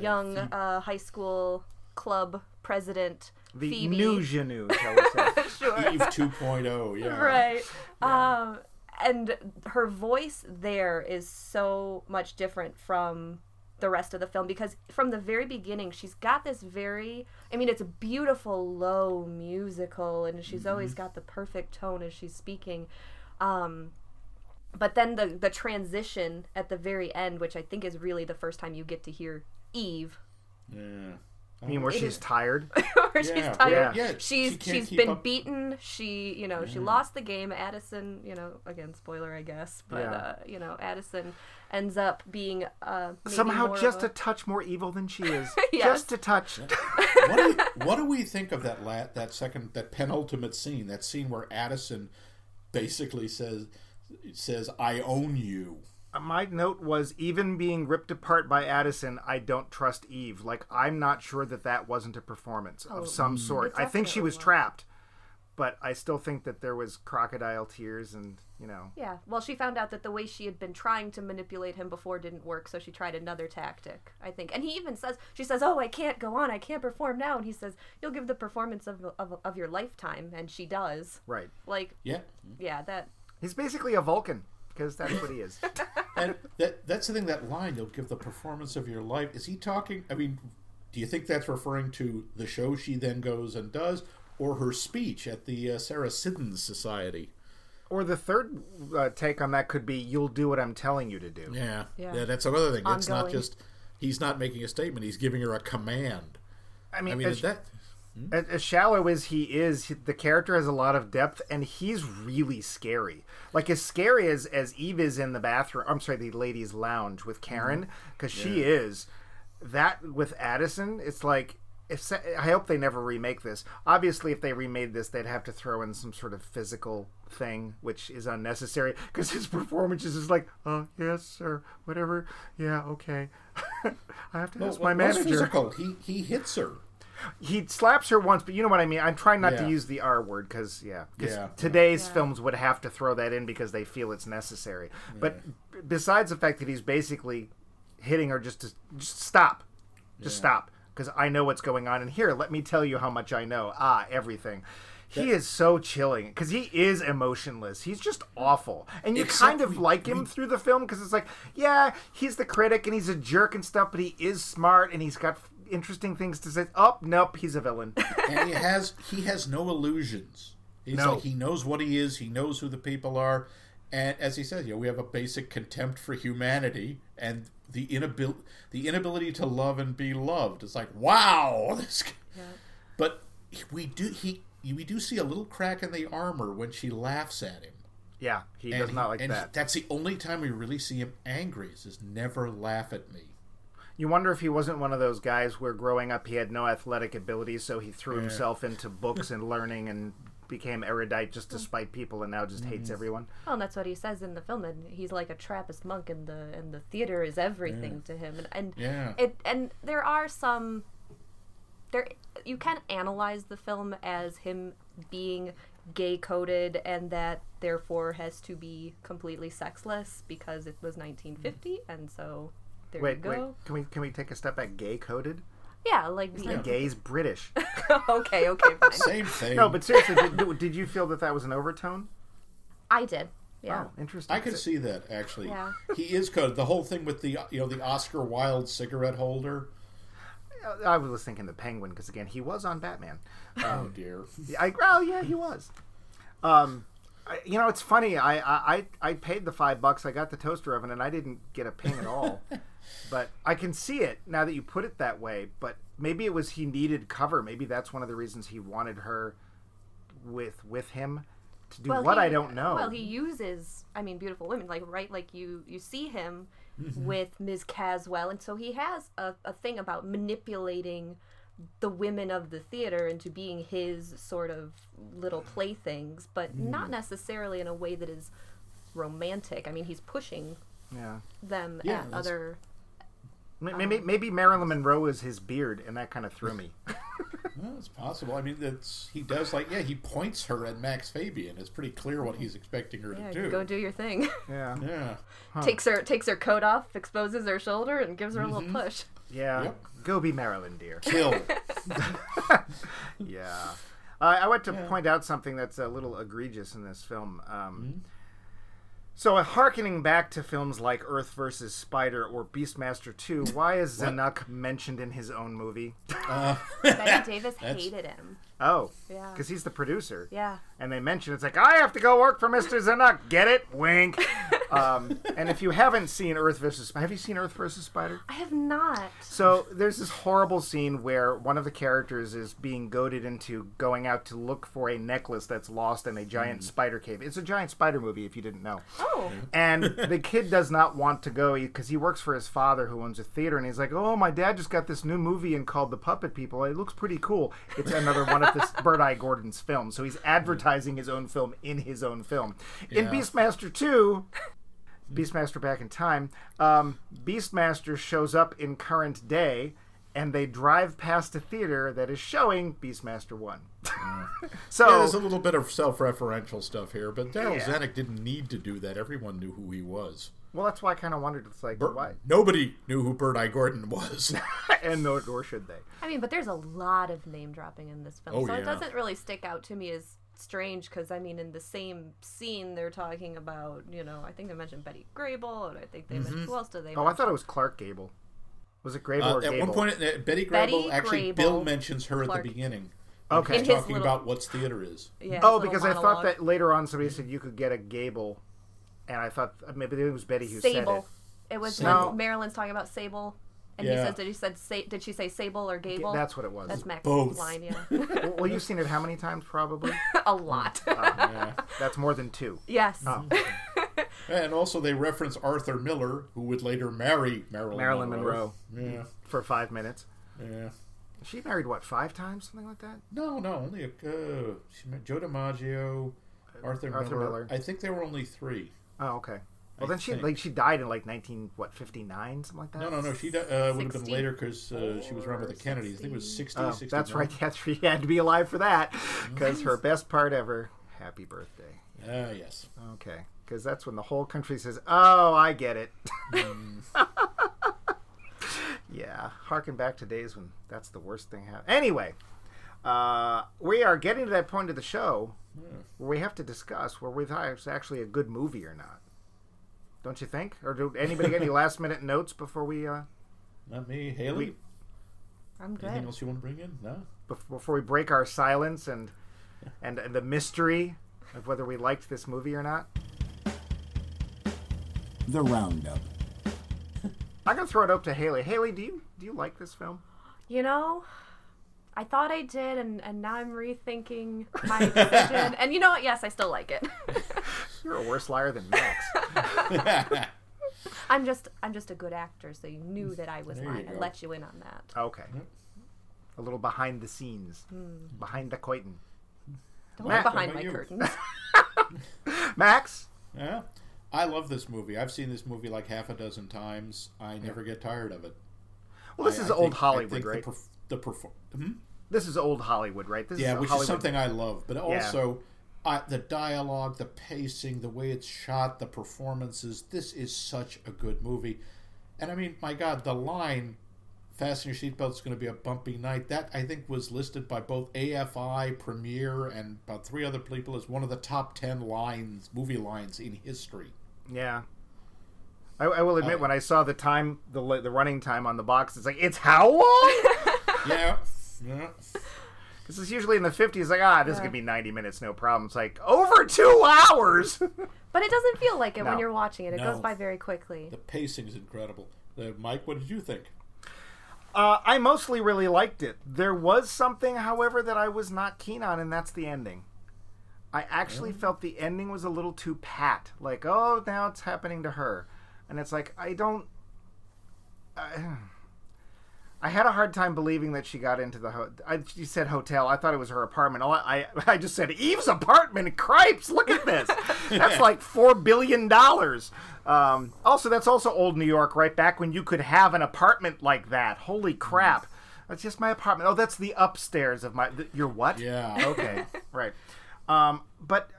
young uh high school club president The Phoebe. new Genu, shall we say. sure. Eve 2.0, yeah. right um and her voice there is so much different from the rest of the film because from the very beginning she's got this very i mean it's a beautiful low musical and she's always got the perfect tone as she's speaking um but then the the transition at the very end which i think is really the first time you get to hear eve Yeah. I mean, where It she's is- tired. where Yeah, she's tired. yeah, she's she can't been up. beaten. She you know she lost the game. Addison you know again spoiler I guess, but Yeah. uh, you know Addison ends up being uh, maybe Somehow more just of a touch more evil than she is. Yes. Just a touch. what, do you, what do we think of that la- that second that penultimate scene? That scene where Addison basically says says I own you. My note was even being ripped apart by Addison, I don't trust Eve. Like, I'm not sure that that wasn't a performance Oh, of some mm, sort. it I think she was was. trapped, but I still think that there was crocodile tears and, you know. Yeah, well, she found out that the way she had been trying to manipulate him before didn't work, so she tried another tactic, I think. And he even says, she says, Oh, I can't go on, I can't perform now. And he says, You'll give the performance of, of, of your lifetime. And she does. Right. Like, Yeah. yeah, that. He's basically a Vulcan, because that's what he is. And that that's the thing. That line, "You'll give the performance of your life." Is he talking? I mean, do you think that's referring to the show she then goes and does, or her speech at the uh, Sarah Siddons Society? or the third uh, take on that could be, You'll do what I'm telling you to do. Yeah, Yeah. yeah. that's another thing. It's not just he's not making a statement; he's giving her a command. I mean, I mean, as, that as, shallow as he is, the character has a lot of depth, and he's really scary. Like as scary as as Eve is in the bathroom. I'm sorry, the ladies' lounge with mm-hmm. Karen, because she is. That with Addison, it's like. If, I hope they never remake this. Obviously, if they remade this, they'd have to throw in some sort of physical thing, which is unnecessary because his performance is just like, "Oh yes, sir, whatever, yeah, okay." I have to ask my Well, manager physical. He he hits her. He slaps her once, but you know what I mean. I'm trying not Yeah. to use the R word because yeah, 'cause Yeah. today's Yeah. films would have to throw that in because they feel it's necessary. But besides the fact that he's basically hitting her just to just stop, just stop, because I know what's going on. And here, let me tell you how much I know. Ah, everything. He is so chilling because he is emotionless. He's just awful, and you kind of we- like him through the film because it's like, yeah, he's the critic and he's a jerk and stuff, but he is smart and he's got interesting things to say. Oh, nope, he's a villain. and he has he has no illusions. He's No. like he knows what he is. He knows who the people are, and as he says, you know, we have a basic contempt for humanity and the inability the inability to love and be loved. It's like wow, this. guy- But we do he we do see a little crack in the armor when she laughs at him. Yeah, he And does he- not like and that. that's the only time we really see him angry. Is just never laugh at me. You wonder if he wasn't one of those guys where growing up he had no athletic ability, so he threw himself into books and learning and became erudite just to mm. spite people, and now just hates mm-hmm. everyone. Well, and that's what he says in the film, and he's like a Trappist monk, and the and the theater is everything to him, and and Yeah. it and there are some there you can analyze the film as him being gay coded and that therefore has to be completely sexless because it was 1950 and so there Wait, you wait, can we can we take a step back? Gay coded? yeah like the, Gay's British. okay okay fine Same thing. no, but seriously, did, did you feel that that was an overtone? i did Yeah. Oh, interesting. I could see that actually. Yeah. He is coded. The whole thing with the you know the Oscar Wilde cigarette holder. I was thinking the Penguin because again he was on Batman. Oh dear. Yeah, I, well, yeah, he was. Um, I, you know, it's funny. I, I I paid the five bucks. I got the toaster oven, and I didn't get a ping at all. but I can see it now that you put it that way. But maybe it was he needed cover. Maybe that's one of the reasons he wanted her with with him to do what he- I don't know. Well, he uses, I mean, beautiful women, like right, like you you see him Mm-hmm. with Ms. Caswell, and so he has a, a thing about manipulating the women of the theater into being his sort of little playthings, but Mm-hmm. not necessarily in a way that is romantic. I mean, he's pushing yeah. them Yeah, at other. M- Maybe maybe Marilyn Monroe is his beard, and that kind of threw me. Well, it's possible. I mean, it's he does like yeah. He points her at Max Fabian. It's pretty clear what he's expecting her Yeah, to do. go do your thing. yeah. Yeah. takes her takes her coat off, exposes her shoulder, and gives her a little push. Yeah. Yep. Go be Marilyn, dear. Kill. Yeah. Uh, I want to point out something that's a little egregious in this film. Um, So, uh, harkening back to films like Earth vs. Spider or Beastmaster 2, why is Zanuck mentioned in his own movie? Uh, Bette Davis hated him. Oh, Yeah. because he's the producer. Yeah. And they mention it's like, I have to go work for Mr. Zanuck. Get it? Wink. um, and if you haven't seen Earth vs. Spider, have you seen Earth vs. Spider? I have not. So there's this horrible scene where one of the characters is being goaded into going out to look for a necklace that's lost in a giant spider cave. It's a giant spider movie, if you didn't know. Oh. And the kid does not want to go because he works for his father who owns a theater, and he's like, "Oh, my dad just got this new movie and called The Puppet People. It looks pretty cool. It's another one of this Bert I. Gordon's films. So he's advertising his own film in his own film. In Yeah. Beastmaster Two. Beastmaster Back in Time. Um, Beastmaster shows up in current day, and they drive past a theater that is showing Beastmaster One. so yeah, there's a little bit of self-referential stuff here, but Darryl Yeah. Zanuck didn't need to do that. Everyone knew who he was. Well, that's why I kind of wondered. It's like Bur- why, Nobody knew who Bert I. Gordon was. and nor, nor should they. I mean, but there's a lot of name dropping in this film, Oh, so it doesn't really stick out to me as strange because I mean, in the same scene, they're talking about you know, I think they mentioned Betty Grable, and I think they mentioned who else did they? Oh, I thought it was Clark Gable. Was it Grable Uh, or at Gable? one point, uh, Betty Grable, Betty actually, Grable, Bill mentions her at the beginning. Okay. He's In his talking little- about what's theater is. Yeah, oh, his little because I thought that later on somebody said you could get a Gable, and I thought uh, maybe it was Betty who said Sable. it. It was Sable. when Marilyn's talking about Sable, and Yeah. he says, "Did you said Sa- did she say Sable or Gable?" That's what it was. That's Max's Both. line, yeah, well, well, you've seen it how many times? Probably. a lot. Yeah. That's more than two. yes. Oh. and also, they reference Arthur Miller, who would later marry Marilyn, Marilyn Monroe Yeah, for five minutes. yeah. She married what five times, something like that. No, no, only a, uh, she met Joe DiMaggio, Arthur, Arthur Miller. Miller. I think there were only three. Oh, okay. Well, I then she think. like she died in like nineteen what fifty nine something like that. No, no, no. She di- uh, would have been later because uh, she was around with the Or Kennedys. I think it was 60, Oh, 61. that's right. That's she had to be alive for that because her best part ever. Happy birthday. Ah, yes. Okay, because that's when the whole country says, "Oh, I get it." yeah, harken back to days when that's the worst thing happened. Anyway, uh, we are getting to that point of the show where we have to discuss where we thought it's actually a good movie or not. Don't you think? Or do anybody get any last minute notes before we uh, Not me. Haley? We- I'm good. Anything else you want to bring in? No? before we break our silence and and, and the mystery of whether we liked this movie or not? The Roundup. I'm gonna throw it up to Haley. Haley, do you do you like this film? You know, I thought I did, and, and now I'm rethinking my decision. and you know what? Yes, I still like it. You're a worse liar than Max. I'm just I'm just a good actor, so you knew that I was There you lying. I go. let you in on that. Okay. Mm-hmm. A little behind the scenes, hmm. behind the curtain. Don't Matt, look behind what my about you? curtains. Max, yeah. I love this movie. I've seen this movie like half a dozen times. I never get tired of it. well, this I- is I old think- I Hollywood, think right? The, perf- the perfor- hmm? this is old Hollywood, right? This Yeah, is which Hollywood. is something I love. But Yeah. also, uh, the dialogue, the pacing, the way it's shot, the performances. This is such a good movie. And I mean, my God, the line Fasten Your Seatbelt, it's going to be a bumpy night. That, I think, was listed by both AFI, Premiere, and about three other people as one of the top 10 lines, movie lines in history. Yeah. I, I will admit, when I saw the time, the the running time on the box, it's like it's how long? Yeah. yeah. Because it's usually in the fifties. Like ah, this is gonna be ninety minutes, no problem. It's like over two hours. But it doesn't feel like it when you're watching it. It goes by very quickly. The pacing is incredible. Uh, Mike, what did you think? uh, I mostly really liked it. There was something, however, that I was not keen on, and that's the ending. I actually felt the ending was a little too pat. Like, oh, now it's happening to her, and it's like I don't. I, I had a hard time believing that she got into the. Ho- I, she said hotel. I thought it was her apartment. I, I, I just said Eve's apartment. Cripes! Look at this. That's like four billion dollars. Um, also, that's also old New York, right? Back when you could have an apartment like that. Holy crap! That's just my apartment. Oh, that's the upstairs of my. The, your what? Yeah. Okay. right. Um, but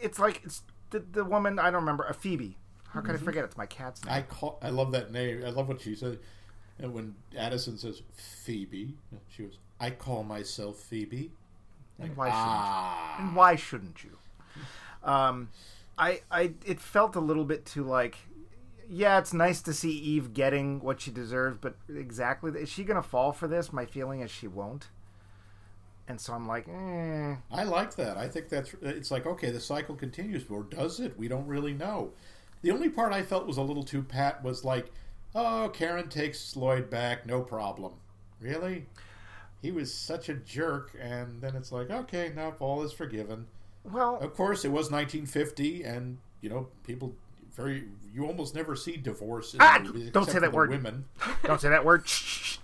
it's like it's the, the woman. I don't remember. A Phoebe. How could I forget? It's my cat's name. I call, I love that name. I love what she said. And when Addison says Phoebe, she was, I call myself Phoebe. and why shouldn't Ah. you? And why shouldn't you? Um, I, I, it felt a little bit too like, yeah, it's nice to see Eve getting what she deserves, but exactly, is she gonna fall for this? My feeling is she won't. And so I'm like, eh. I like that. I think that's it's like okay, the cycle continues, or does it? We don't really know. The only part I felt was a little too pat was like, oh, Karen takes Lloyd back, no problem. Really? He was such a jerk, and then it's like, okay, now Paul is forgiven. Well, Of course, it was 1950, and you know, people very you almost never see divorce. In Ah, movies, don't say that the word. Women. don't say that word.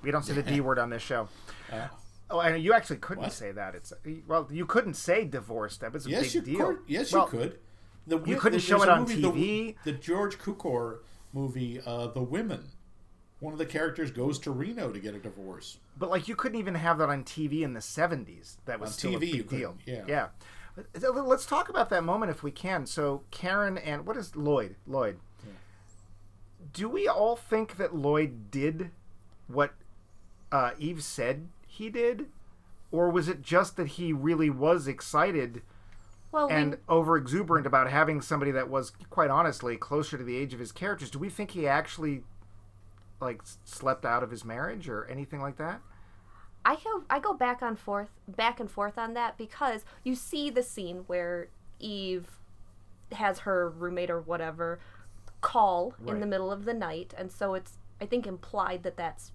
We don't say the D word on this show. Uh, Oh, and you actually couldn't What? say that. It's well, you couldn't say divorce. That was a yes, big you deal. could. Yes, Well, you could. The, you couldn't there's show it on movie, the- TV? The, George Cukor movie, uh, The Women. One of the characters goes to Reno to get a divorce. But like you couldn't even have that on TV in the '70s. That was On still a TV you big deal. yeah. yeah. Uh, Let's talk about that moment if we can. So Karen and what is Lloyd? Lloyd. Do we all think that Lloyd did what uh, Eve said he did, or was it just that he really was excited Well, and we, over exuberant about having somebody that was quite honestly closer to the age of his characters? Do we think he actually like slept out of his marriage or anything like that? I go I go back on forth back and forth on that because you see the scene where Eve has her roommate or whatever call in the middle of the night and so it's I think implied that that's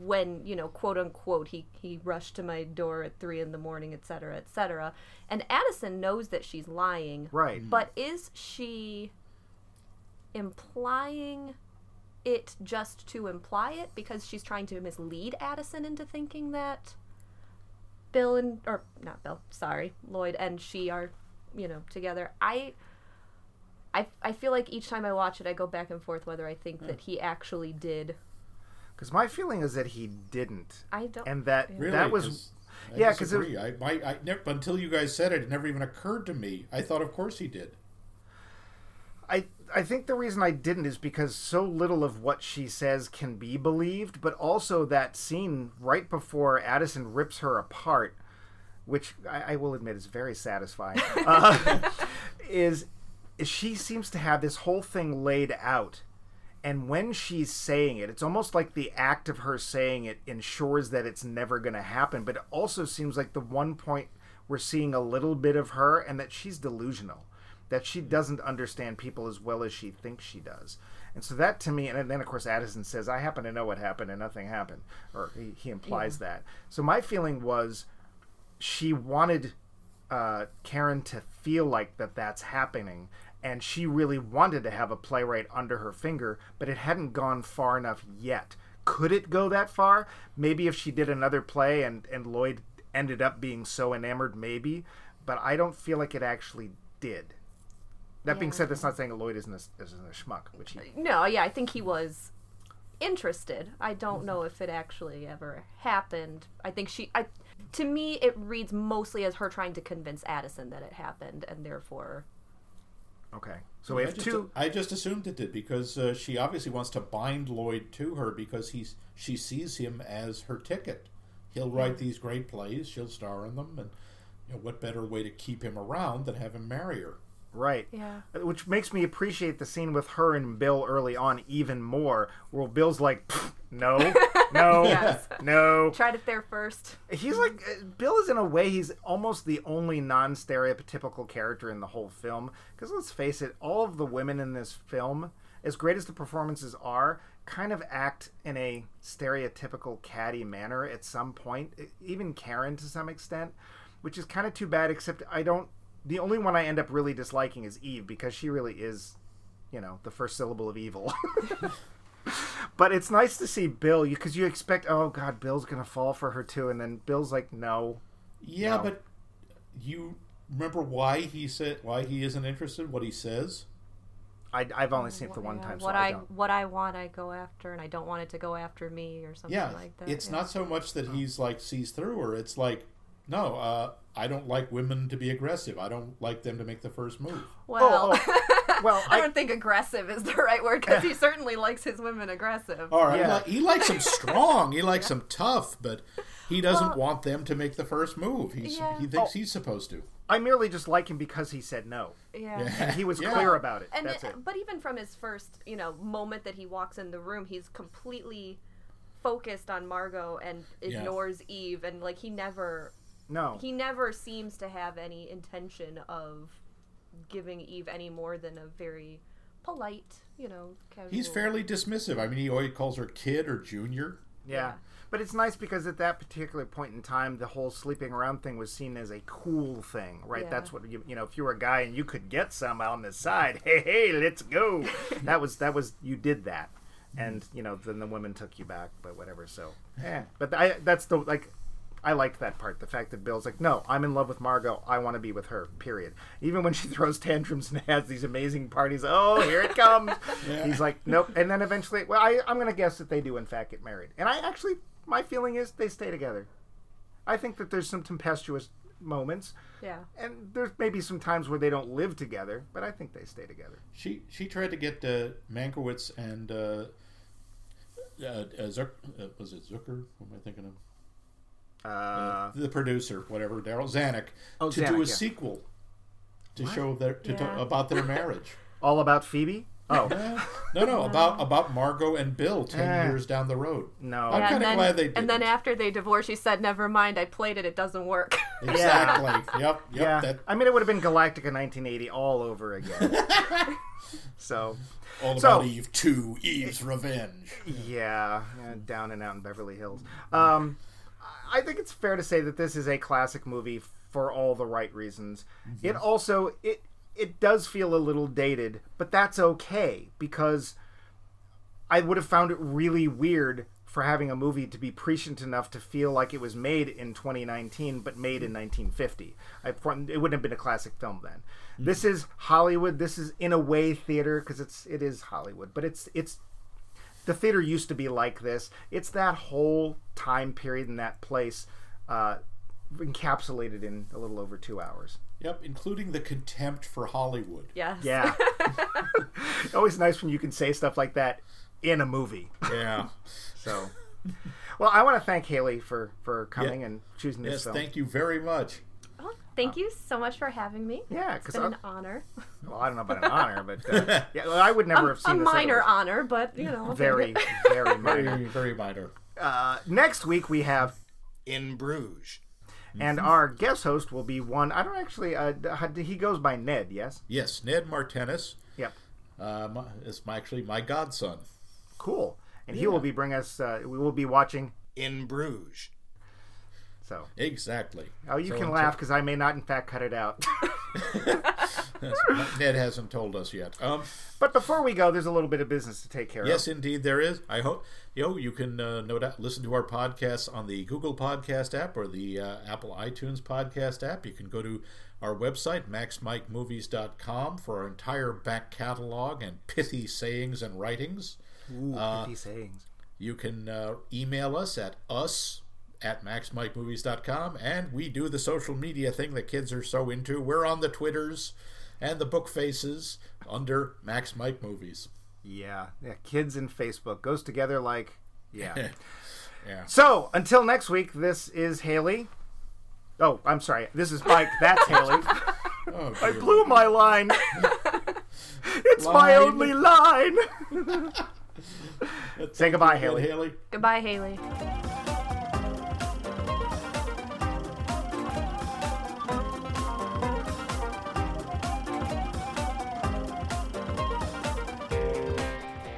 when you know quote unquote he he rushed to my door at three in the morning etc etc and Addison knows that she's lying Right. Mm. but is she implying it just to imply it because she's trying to mislead Addison into thinking that Bill and or not Bill, sorry, Lloyd and she are, you know, together. I I I feel like each time I watch it I go back and forth whether I think mm. that he actually did. Because my feeling is that he didn't, I don't and that Really? that was 'Cause I yeah, 'cause it- disagree. I, my, I never, until you guys said it, it never even occurred to me. I thought, of course, he did. I I think the reason I didn't is because so little of what she says can be believed, but also that scene right before Addison rips her apart, which I, I will admit is very satisfying, uh, is, is she seems to have this whole thing laid out. And when she's saying it, it's almost like the act of her saying it ensures that it's never going to happen. But it also seems like the one point we're seeing a little bit of her and that she's delusional that she doesn't understand people as well as she thinks she does. And so that to me, and then of course Addison says, I happen to know what happened and nothing happened. Or he, he implies that. So my feeling was she wanted uh, Karen to feel like that that's happening. And she really wanted to have a playwright under her finger, but it hadn't gone far enough yet. Could it go that far? Maybe if she did another play and, and Lloyd ended up being so enamored, maybe. But I don't feel like it actually did. That being said, that's not saying Lloyd isn't a, isn't a schmuck, which he No, yeah, I think he was interested. I don't know if it actually ever happened. I think she I to me it reads mostly as her trying to convince Addison that it happened and therefore Okay, so we I have just, two. I just assumed it did because uh, she obviously wants to bind Lloyd to her because he's she sees him as her ticket. He'll write these great plays, she'll star in them, and you know, what better way to keep him around than have him marry her? Right. Yeah. Which makes me appreciate the scene with her and Bill early on even more, where Bill's like, "No, no, Yes. no." Tried it there first. He's like uh, Bill is in a way he's almost the only non-stereotypical character in the whole film. Because let's face it, all of the women in this film, as great as the performances are, kind of act in a stereotypical catty manner at some point. Even Karen to some extent, which is kind of too bad. Except I don't. The only one I end up really disliking is Eve because she really is, you know, the first syllable of evil. But it's nice to see Bill because you expect, oh God, Bill's gonna fall for her too, and then Bill's like, no, Yeah, No. but you remember why he said why he isn't interested? What he says? I, I've only seen it the one Yeah, time, so what I, I, don't. what I want, I go after, and I don't want it to go after me or something Yeah, like that. it's yeah. not so much that he's like sees through her. It's like, no, uh, I don't like women to be aggressive. I don't like them to make the first move. Well, Oh, Well, I I, don't think aggressive is the right word because he certainly likes his women aggressive. All right, Yeah. he likes them strong. He likes them tough, but he doesn't Well- want them to make the first move. He's, Yeah. He thinks Oh. he's supposed to. I merely just like him because he said no. Yeah. Yeah. He was Yeah. clear about it. And That's it- it. but even from his first, you know, moment that he walks in the room, he's completely focused on Margo and Yeah. ignores Eve, and like he never, No, he never seems to have any intention of giving Eve any more than a very polite, you know, casual. He's fairly dismissive. I mean, he always calls her kid or junior. yeah. yeah. But it's nice because at that particular point in time, the whole sleeping around thing was seen as a cool thing, right? Yeah. That's what you, you know. If you were a guy and you could get some on the side, hey, hey, let's go. that was that was you did that, and you know then the women took you back, but whatever. So, yeah. But I that's the like. I liked that part. The fact that Bill's like, no, I'm in love with Margo. I want to be with her. Period. Even when she throws tantrums and has these amazing parties, oh, here it comes. Yeah. He's like, nope. And then eventually, well, I, I'm going to guess that they do in fact get married. And I actually, my feeling is they stay together. I think that there's some tempestuous moments, Yeah. and there's maybe some times where they don't live together, but I think they stay together. She she tried to get uh, Mankiewicz and uh, uh, uh, Zuck, uh, was it Zucker? What am I thinking of? Uh, the producer, whatever, Darryl Zanuck, Oh, to Zanuck, do a yeah. sequel to show their to, to- Yeah. about their marriage. all about Phoebe? Oh, no, no, about about Margo and Bill ten Eh. years down the road. no. I'm Yeah, kind and of then, glad they did. and then after they divorced, she said, "Never mind, I played it. It doesn't work." exactly. Yep. Yep. yeah. That I mean, it would have been Galactica 1980 all over again. so, all So- about Eve Two, Eve's Revenge. Yeah, yeah, down and out in Beverly Hills. Um, I think it's fair to say that this is a classic movie for all the right reasons. It also it it does feel a little dated, but that's okay because I would have found it really weird for having a movie to be prescient enough to feel like it was made in 2019 but made in 1950. I, it wouldn't have been a classic film then. This mm-hmm. is Hollywood. This is in a way theater because it's it is Hollywood, but it's it's the theater used to be like this. It's that whole time period in that place uh, encapsulated in a little over two hours. Yep, including the contempt for Hollywood. yes. Yeah. Always nice when you can say stuff like that in a movie. Yeah. So, well, I want to thank Haley for for coming Yeah. and choosing this yes. film. Thank you very much. Well, thank you so much for having me. Yeah, It's because been I, an honor. well, I don't know about an honor, but uh, yeah, well, I would never have a seen this minor otherwise. honor, but you know. Very, very minor. Very, very minor. Uh, next week we have In Bruges. and our guest host will be one. I don't actually. Uh, he goes by Ned. Yes. Yes, Ned Martinez Yep. um, is my, actually my godson. Cool. And he will be bring us. Uh, we will be watching. In Bruges. So. Exactly. Oh, you So can laugh because I may not, in fact, cut it out. Ned hasn't told us yet. Um, but before we go, there's a little bit of business to take care yes, of. Yes, indeed, there is. I hope you know you can uh, no doubt listen to our podcasts on the Google Podcast app or the uh, Apple iTunes Podcast app. You can go to our website maxmikemovies.com for our entire back catalog and pithy sayings and writings. Ooh, Uh, pithy sayings. You can uh, email us at us at maxmikemovies.com, and we do the social media thing that kids are so into. We're on the Twitters and the book faces under Max Mike Movies. Yeah, yeah. Kids and Facebook goes together like yeah. Yeah. so until next week, this is Haley. Oh, I'm sorry. This is Mike. That's Haley. Oh, I blew my line. it's my only line. Say goodbye, good, Haley. Haley. Goodbye, Haley.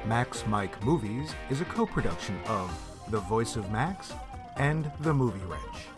Max Mike Movies is a co production of The Voice of Max and The Movie Wrench.